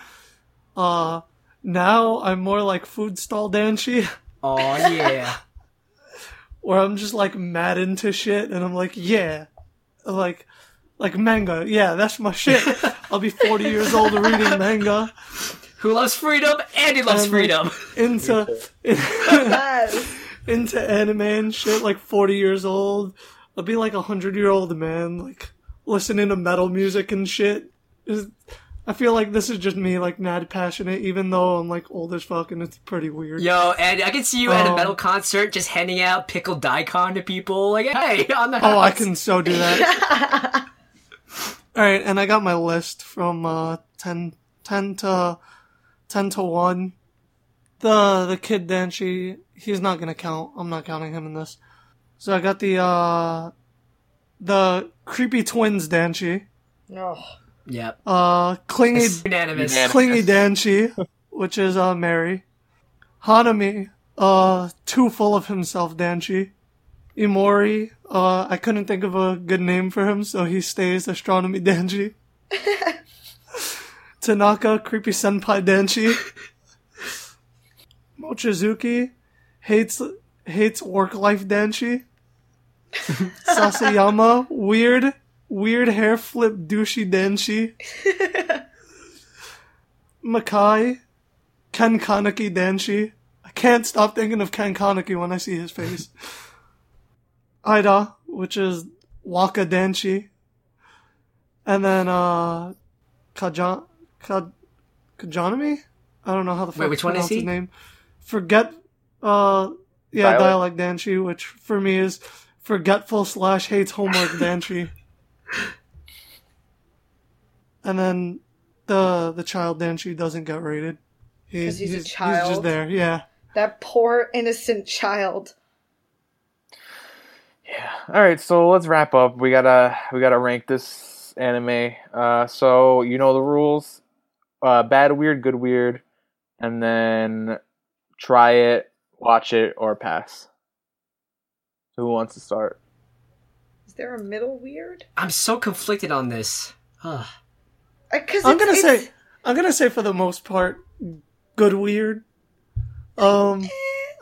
S5: Uh now I'm more like food stall danshi.
S4: Oh yeah.
S5: where I'm just like mad into shit and I'm like, yeah. Like like manga, yeah, that's my shit. I'll be 40 years old reading manga
S4: Who loves freedom? and he loves
S5: Um,
S4: freedom.
S5: into into anime and shit like 40 years old. I'll be like a 100 year old man like listening to metal music and shit. Is- I feel like this is just me like mad passionate even though I'm like old as fuck and it's pretty weird.
S4: Yo, and I can see you at a
S5: Um,
S4: metal concert just handing out pickled daikon to people. Like, hey, on the
S5: Oh, I can so do that. All right, and I got my list from uh, 10, 10 to 10 to 1. The the kid Danshi, he's not going to count. I'm not counting him in this. So I got the uh the creepy twins Danshi,
S3: No.
S4: Yep.
S5: uh clingy
S4: Unanimous.
S2: Unanimous.
S5: clingy Danshi, which is uh Mary. Hanami, uh too full of himself Danshi. Imori, uh I couldn't think of a good name for him, so he stays astronomy Danshi. Tanaka, creepy senpai Danshi. Mochizuki hates hates work life Danshi. Sasayama, weird weird hair flip douchey Danshi. Makai, Ken Kaneki Danshi. I can't stop thinking of Ken Kaneki when I see his face. Ida, which is Wakka Danshi. And then uh Kajan Ka, Kajanami? I don't know how the fuck
S4: Wait, which
S5: to
S4: one is
S5: pronounce his
S4: he?
S5: name. Forget uh yeah,
S2: Dialect?
S5: dialect Danshi, which for me is forgetful slash hates homework Danshi. And then the the child Danshi doesn't get rated.
S3: 'Cause he's a
S5: He's
S3: child?
S5: just there, yeah.
S3: That poor innocent child. Yeah.
S2: All right, so let's wrap up. We gotta we gotta rank this anime. Uh, so you know the rules: uh, bad, weird, good, weird, and then try it, watch it, or pass. So who wants to start?
S3: Is there a middle weird?
S4: I'm so conflicted on this. Ugh.
S3: Because
S5: I'm gonna say I'm gonna say for the most part, good weird. Um,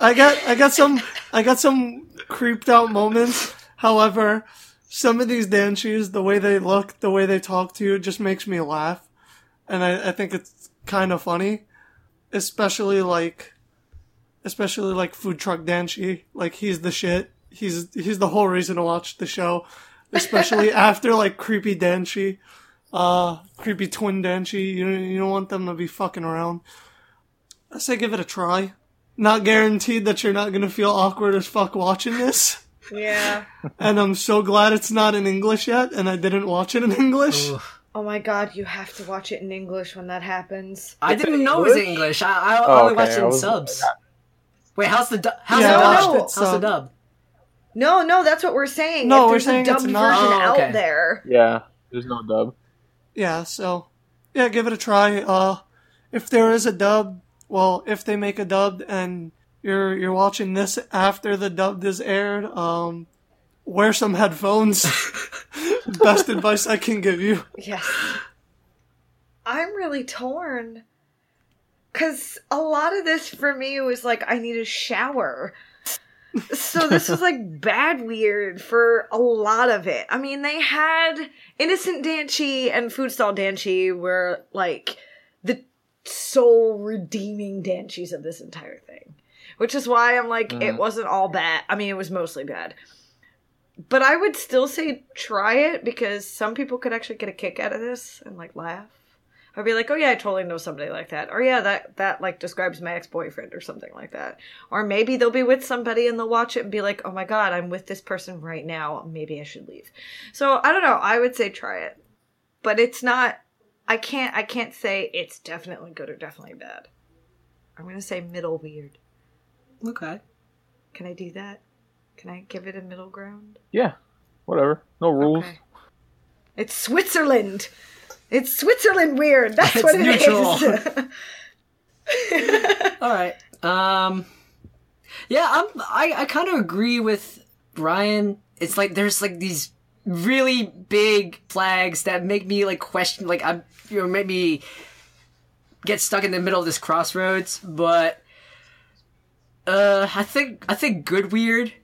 S5: I got I got some I got some creeped out moments. However, some of these danshis, the way they look, the way they talk to you, just makes me laugh, and I, I think it's kind of funny, especially like, especially like food truck danshi. Like he's the shit. He's he's the whole reason to watch the show, especially after like creepy danshi uh, creepy twin Danshi. You you don't want them to be fucking around. I say give it a try. Not guaranteed that you're not gonna feel awkward as fuck watching this.
S3: yeah.
S5: And I'm so glad it's not in English yet, and I didn't watch it in English.
S4: Ugh.
S3: Oh my god, you have to watch it in English when that happens.
S4: I didn't know it was English. I, I
S2: Oh,
S4: only
S2: okay,
S4: watched it in
S2: was-
S4: subs. Wait, how's the du- how's
S5: Yeah,
S4: the
S5: I
S4: dub?
S5: watched
S4: How's the dub?
S3: No, no, that's what we're saying.
S5: No,
S3: if
S5: we're
S3: there's
S5: saying
S3: a
S5: it's
S3: dubbed
S5: not.
S3: version
S4: Oh, okay.
S3: out there.
S2: Yeah, there's no dub.
S5: Yeah, so yeah, give it a try. Uh, if there is a dub, well, if they make a dub and you're you're watching this after the dub is aired, um, wear some headphones. Best advice I can give you.
S3: Yes. I'm really torn. Because a lot of this for me was like, I need a shower. So this was like bad weird for a lot of it. I mean, they had Innocent Danshi and Food Stall Danshi were like the soul redeeming Danshis of this entire thing. Which is why I'm like, it mm. wasn't all bad. I mean, it was mostly bad. But I would still say try it because some people could actually get a kick out of this and like laugh. I'd be like, oh yeah, I totally know somebody like that. Or yeah, that that like describes my ex boyfriend or something like that. Or maybe they'll be with somebody and they'll watch it and be like, oh my god, I'm with this person right now. Maybe I should leave. So I don't know. I would say try it, but it's not. I can't. I can't say it's definitely good or definitely bad. I'm gonna say middle weird.
S4: Okay.
S3: Can I do that? Can I give it a middle ground?
S2: Yeah, whatever. No rules.
S3: Okay. It's Switzerland. It's Switzerland weird. That's
S4: It's
S3: what it is.
S4: neutral. All right. Um. Yeah, I'm. I I kind of agree with Brian. It's like there's like these really big flags that make me like question. Like I'm, you know, make me get stuck in the middle of this crossroads. But uh, I think I think good weird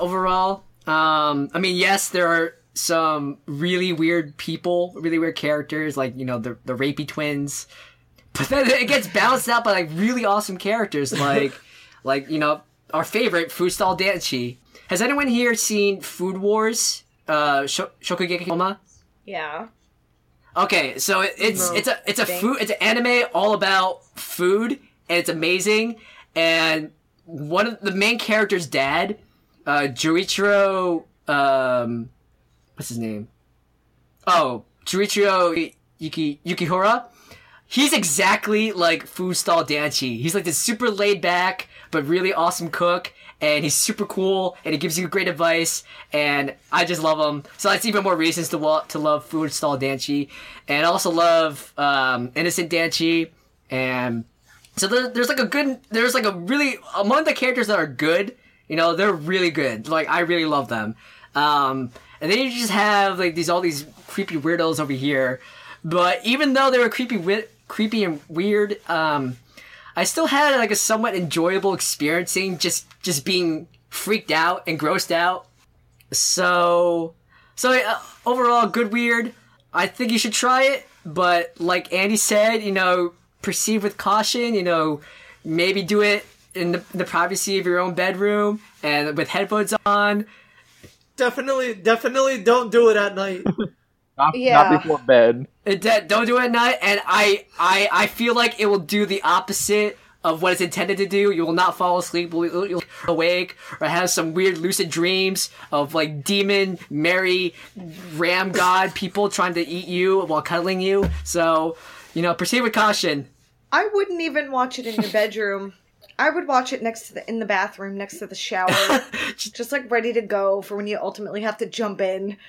S4: overall. Um, I mean, yes, there are some really weird people, really weird characters, like you know the the rapey twins. But then it gets balanced out by like really awesome characters, like like you know our favorite Food Stall Danshi. Has anyone here seen Food Wars? Uh, Sho- Shokugeki Koma.
S3: yeah.
S4: Okay, so it, it's
S3: No,
S4: it's a it's a
S3: thanks.
S4: food it's an anime all about food and it's amazing. And one of the main character's dad, uh, Jurichiro, um, what's his name? Oh, Jurichiro Yuki Yukihira. He's exactly like Food Stall Danshi. He's like this super laid back but really awesome cook, and he's super cool, and he gives you great advice, and I just love him. So that's even more reasons to to love Food Stall Danshi, and I also love um, Innocent Danshi, and so there, there's like a good, there's like a really among the characters that are good, you know, they're really good. Like I really love them. Um, and then you just have like these all these creepy weirdos over here. But even though they were creepy, wi- creepy and weird, um, I still had like a somewhat enjoyable experiencing just just being freaked out and grossed out. So, so uh, overall, good weird. I think you should try it, but like Andy said, you know, proceed with caution. You know, maybe do it in the, the privacy of your own bedroom and with headphones on.
S5: Definitely, definitely don't do it at night.
S2: Not,
S3: Yeah.
S2: not before bed.
S4: It de- don't do it at night, and I, I, I feel like it will do the opposite of what it's intended to do. You will not fall asleep. You'll, you'll awake or have some weird lucid dreams of like demon, Mary, ram god people trying to eat you while cuddling you. So, you know, proceed with caution.
S3: I wouldn't even watch it in your bedroom. I would watch it next to the in the bathroom next to the shower, just like ready to go for when you ultimately have to jump in.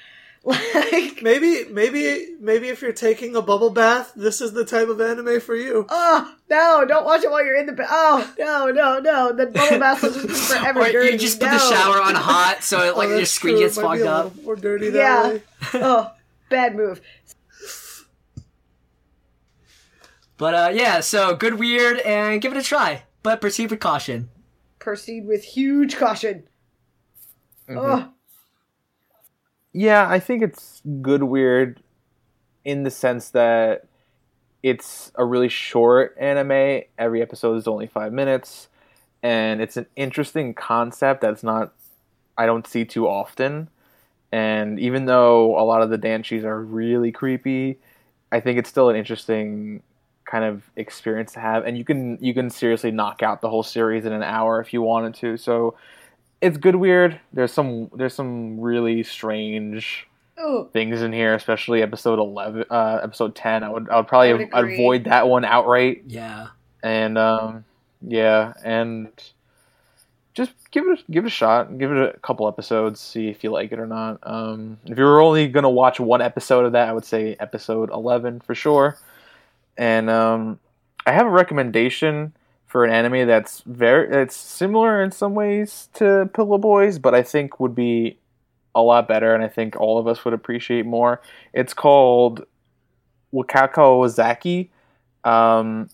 S3: Like,
S5: Maybe, maybe, maybe if you're taking a bubble bath, this is the type of anime for you.
S3: oh no, don't watch it while you're in the ba- oh no no no the bubble bath will just be forever
S4: Or
S3: dirty.
S4: you just put
S3: no.
S4: the shower on hot, so it, like
S5: Oh,
S4: your
S5: that's
S4: screen
S5: true.
S4: gets
S5: It be
S4: fogged
S5: a
S4: up.
S5: little More dirty that
S3: Yeah.
S5: way.
S3: oh, bad move.
S4: But uh, yeah, so good, weird, and give it a try, but proceed with caution.
S3: Proceed with huge caution. Oh,
S2: Yeah, I think it's good weird in the sense that it's a really short anime. Every episode is only five minutes, and it's an interesting concept that's not I don't see too often. And even though a lot of the danshis are really creepy, I think it's still an interesting kind of experience to have. And you can you can seriously knock out the whole series in an hour if you wanted to. So it's good weird. There's some there's some really strange
S3: oh,
S2: things in here, especially episode eleven, uh, episode ten. I would I would probably
S3: I would agree.
S2: avoid that one outright.
S4: Yeah.
S2: And um, yeah, and just give it a, give it a shot. Give it a couple episodes, see if you like it or not. Um, if you were only gonna watch one episode of that, I would say episode eleven for sure. And um, I have a recommendation for an anime that's very it's similar in some ways to Pillow Boys, but I think would be a lot better, and I think all of us would appreciate more. It's called Wakakozake. Um,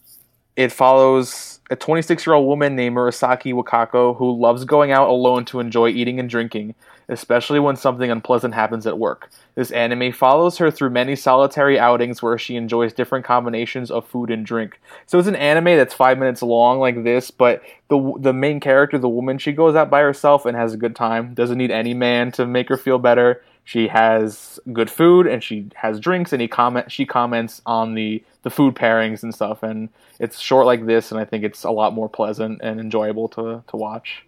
S2: it follows a 26 year old woman named Murasaki Wakako who loves going out alone to enjoy eating and drinking, especially when something unpleasant happens at work. This anime follows her through many solitary outings where she enjoys different combinations of food and drink. So it's an anime that's five minutes long, like this, but the the main character, the woman, she goes out by herself and has a good time. Doesn't need any man to make her feel better. She has good food and she has drinks, and he comment she comments on the the food pairings and stuff. And it's short like this, and I think it's a lot more pleasant and enjoyable to to watch.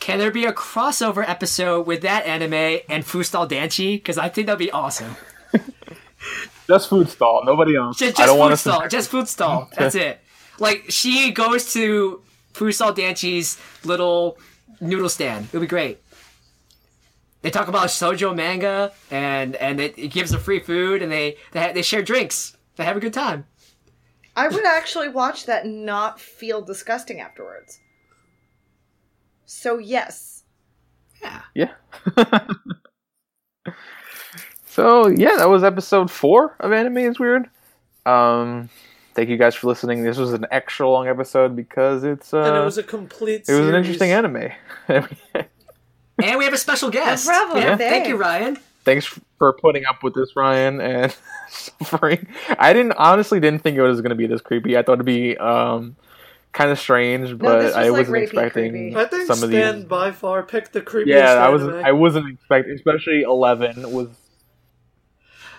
S4: Can there be a crossover episode with that anime and Fustal Danshi? Because I think that'd be awesome.
S2: Just food stall, nobody else.
S4: Just,
S2: I don't
S4: food
S2: want to.
S4: stall. Just food stall. That's it. Like she goes to Fustal Danshi's little noodle stand. It'll be great. They talk about sojo manga and and it, it gives them free food and they they, ha- they share drinks. They have a good time.
S3: I would actually watch that and not feel disgusting afterwards. So yes,
S2: Yeah. Yeah. so yeah, that was episode four of Anime is Weird. Um, thank you guys for listening. This was an extra long episode because it's uh,
S5: and it was a complete.
S2: it was an interesting anime.
S4: And we have a special guest.
S3: bravo,
S4: Yeah. Thank you, Ryan.
S2: Thanks for putting up with this, Ryan, and suffering. I didn't honestly didn't think it was going to be this creepy. I thought it'd be um, kind of strange, but
S3: this was,
S2: I
S3: like,
S2: wasn't
S3: rapey
S2: expecting
S3: creepy.
S5: I think
S2: some of
S5: Stan
S2: these.
S5: by far picked the creepiest.
S2: Yeah, I wasn't. I wasn't expecting, especially eleven was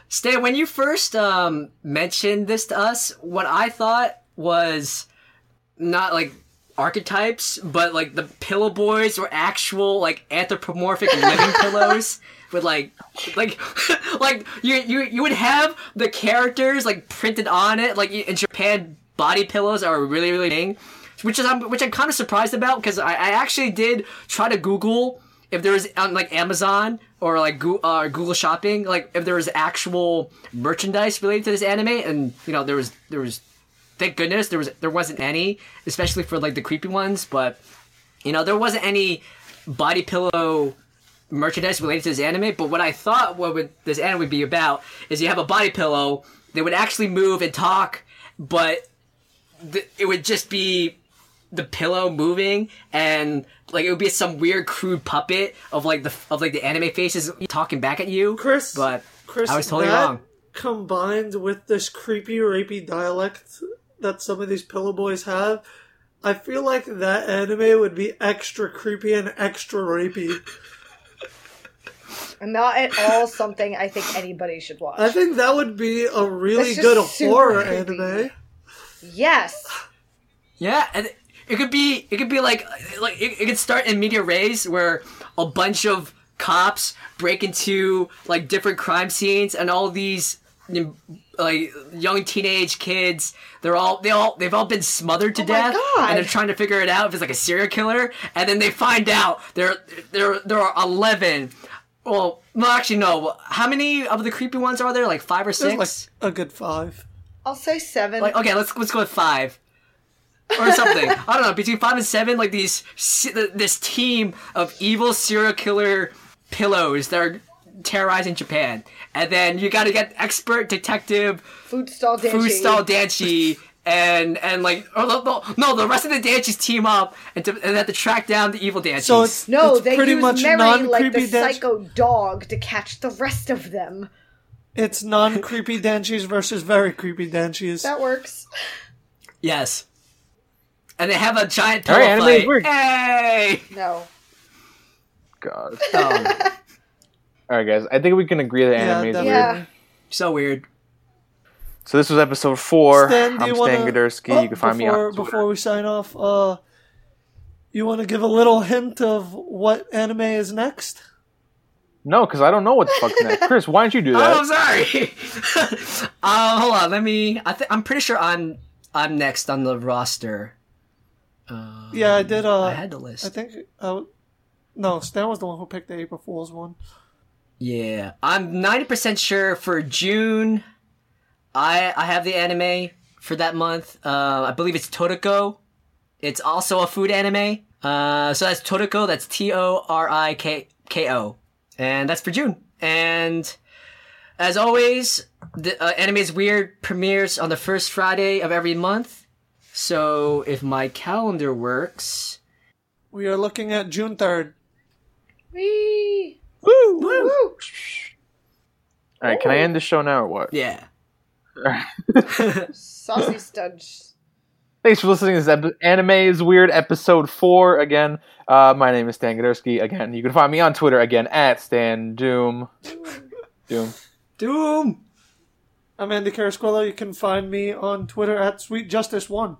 S4: Stan, when you first um, mentioned this to us, what I thought was not like archetypes, but like the pillow boys were actual like anthropomorphic living pillows with like like like you you you would have the characters like printed on it. Like in Japan body pillows are really really thing which is I'm which I'm kind of surprised about because I, I actually did try to Google if there was on like Amazon or like Google, uh, Google Shopping like if there was actual merchandise related to this anime. And you know there was there was thank goodness there was there wasn't any especially for like the creepy ones but you know there wasn't any body pillow merchandise related to this anime but what i thought what would this anime would be about is you have a body pillow that would actually move and talk but th- it would just be the pillow moving and like it would be some weird crude puppet of like the of like the anime faces talking back at you
S5: Chris,
S4: but
S5: Chris,
S4: I was totally wrong.
S5: Combined with this creepy, rapey dialect that some of these pillow boys have, I feel like that anime would be extra creepy and extra rapey.
S3: And not at all something I think anybody should watch.
S5: I think that would be a really good horror
S3: creepy.
S5: anime.
S3: yes.
S4: Yeah, and it could be it could be like like it, it could start in medias res where a bunch of cops break into like different crime scenes and all these you know, like young teenage kids they're all they all they've all been smothered to
S3: Oh my
S4: death
S3: God.
S4: and they're trying to figure it out if it's like a serial killer and then they find out there there there are 11 well no actually no how many of the creepy ones are there like 5 or 6
S5: like a good five.
S3: I'll say seven.
S4: like okay, let's let's go with five or something. I don't know between five and seven. Like these this team of evil serial killer pillows that are terrorizing Japan, and then you got to get expert detective
S3: food stall dancing.
S4: food style Danshi. And and like oh, no, no, no the rest of the Danshis team up and, to, and they have to track down the evil Danshis.
S5: So it's
S3: No,
S5: it's
S3: they
S5: pretty
S3: use
S5: much
S3: Mary
S5: non
S3: like the
S5: danch-
S3: psycho dog to catch the rest of them.
S5: It's non creepy danshis versus very creepy danshis.
S3: That works.
S4: yes, and they have a giant
S2: All
S4: pillow
S2: right, anime
S4: fight. Hey!
S3: No.
S2: God.
S4: Um,
S2: All right, guys. I think we can agree that
S5: Yeah,
S2: anime is
S5: definitely.
S2: weird.
S3: Yeah.
S4: so weird.
S2: So this was episode four.
S5: Stan,
S2: I'm
S5: you
S2: Stan
S5: wanna-
S2: Gadursky.
S5: Oh,
S2: you can find me on Twitter.
S5: Before we sign off, uh, you want to give a little hint of what anime is next?
S2: No, because I don't know what the fuck's next. Chris, why don't you do
S4: Oh,
S2: that?
S4: I'm sorry. uh, hold on. Let me. I th- I'm pretty sure I'm I'm next on the roster. Uh,
S5: Yeah, I did. Uh,
S4: I had the list.
S5: I think. Uh, no, Stan was the one who picked the April Fool's one.
S4: Yeah, I'm 90% sure for June. I I have the anime for that month. Uh, I believe it's Toriko. It's also a food anime. Uh, so that's Toriko. That's T O R I K K O, and that's for June. And as always, the uh, anime is weird premieres on the first Friday of every month. So if my calendar works,
S5: We are looking at June 3rd.
S3: Whee!
S2: Woo!
S3: Woo!
S2: All right, can I end the show now or what?
S4: yeah.
S3: Saucy studge.
S2: Thanks for listening to this epi- Anime is Weird episode four. Again, uh, my name is Stan Gadursky. Again, you can find me on Twitter again at Stan Doom. Doom.
S4: Doom.
S5: I'm Andy Carasquillo. You can find me on Twitter at Sweet Justice One.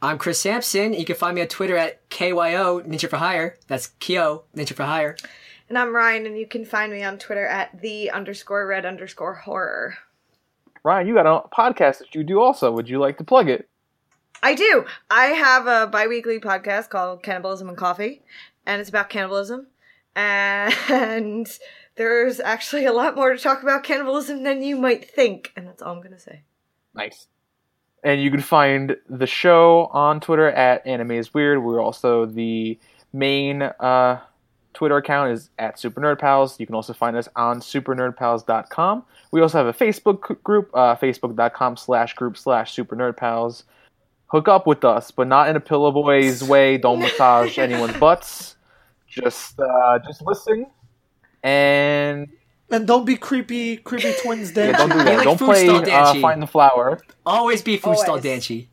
S4: I'm Chris Sampson. You can find me on Twitter at KYO Ninja for Hire. That's Kyo Ninja for Hire.
S3: And I'm Ryan, and you can find me on Twitter at the underscore red underscore horror.
S2: Ryan, you got a podcast that you do also. Would you like to plug it?
S3: I do. I have a bi-weekly podcast called Cannibalism and Coffee, and it's about cannibalism. And there's actually a lot more to talk about cannibalism than you might think, and that's all I'm going to say.
S2: Nice. And you can find the show on Twitter at Anime is Weird. We're also the main uh, Twitter account is at Super Nerd Pals. You can also find us on supernerdpals.com. We also have a Facebook c- group, uh, facebook.com slash group slash Super Nerd Pals. Hook up with us, but not in a pillow boys way. Don't massage anyone's butts. Just, uh, just listen. And
S5: And don't be creepy, creepy twins
S2: yeah, don't do that.
S4: like
S2: don't play uh. Find the Flower.
S4: Always be food stall
S3: Always.
S4: danshi.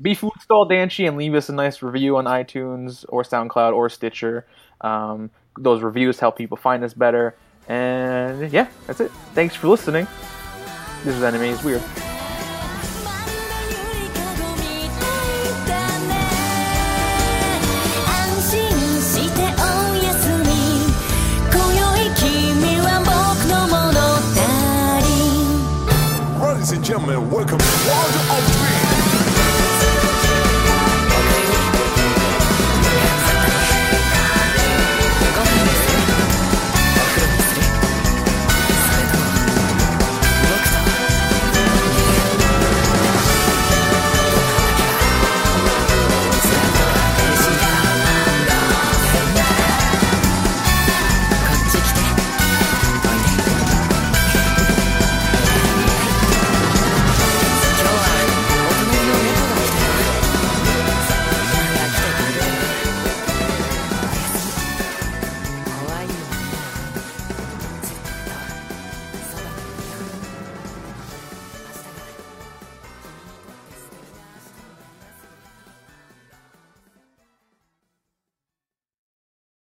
S2: be food stall danshi and leave us a nice review on itunes or soundcloud or stitcher um, those reviews help people find us better. And yeah that's it. Thanks for listening. This is anime is weird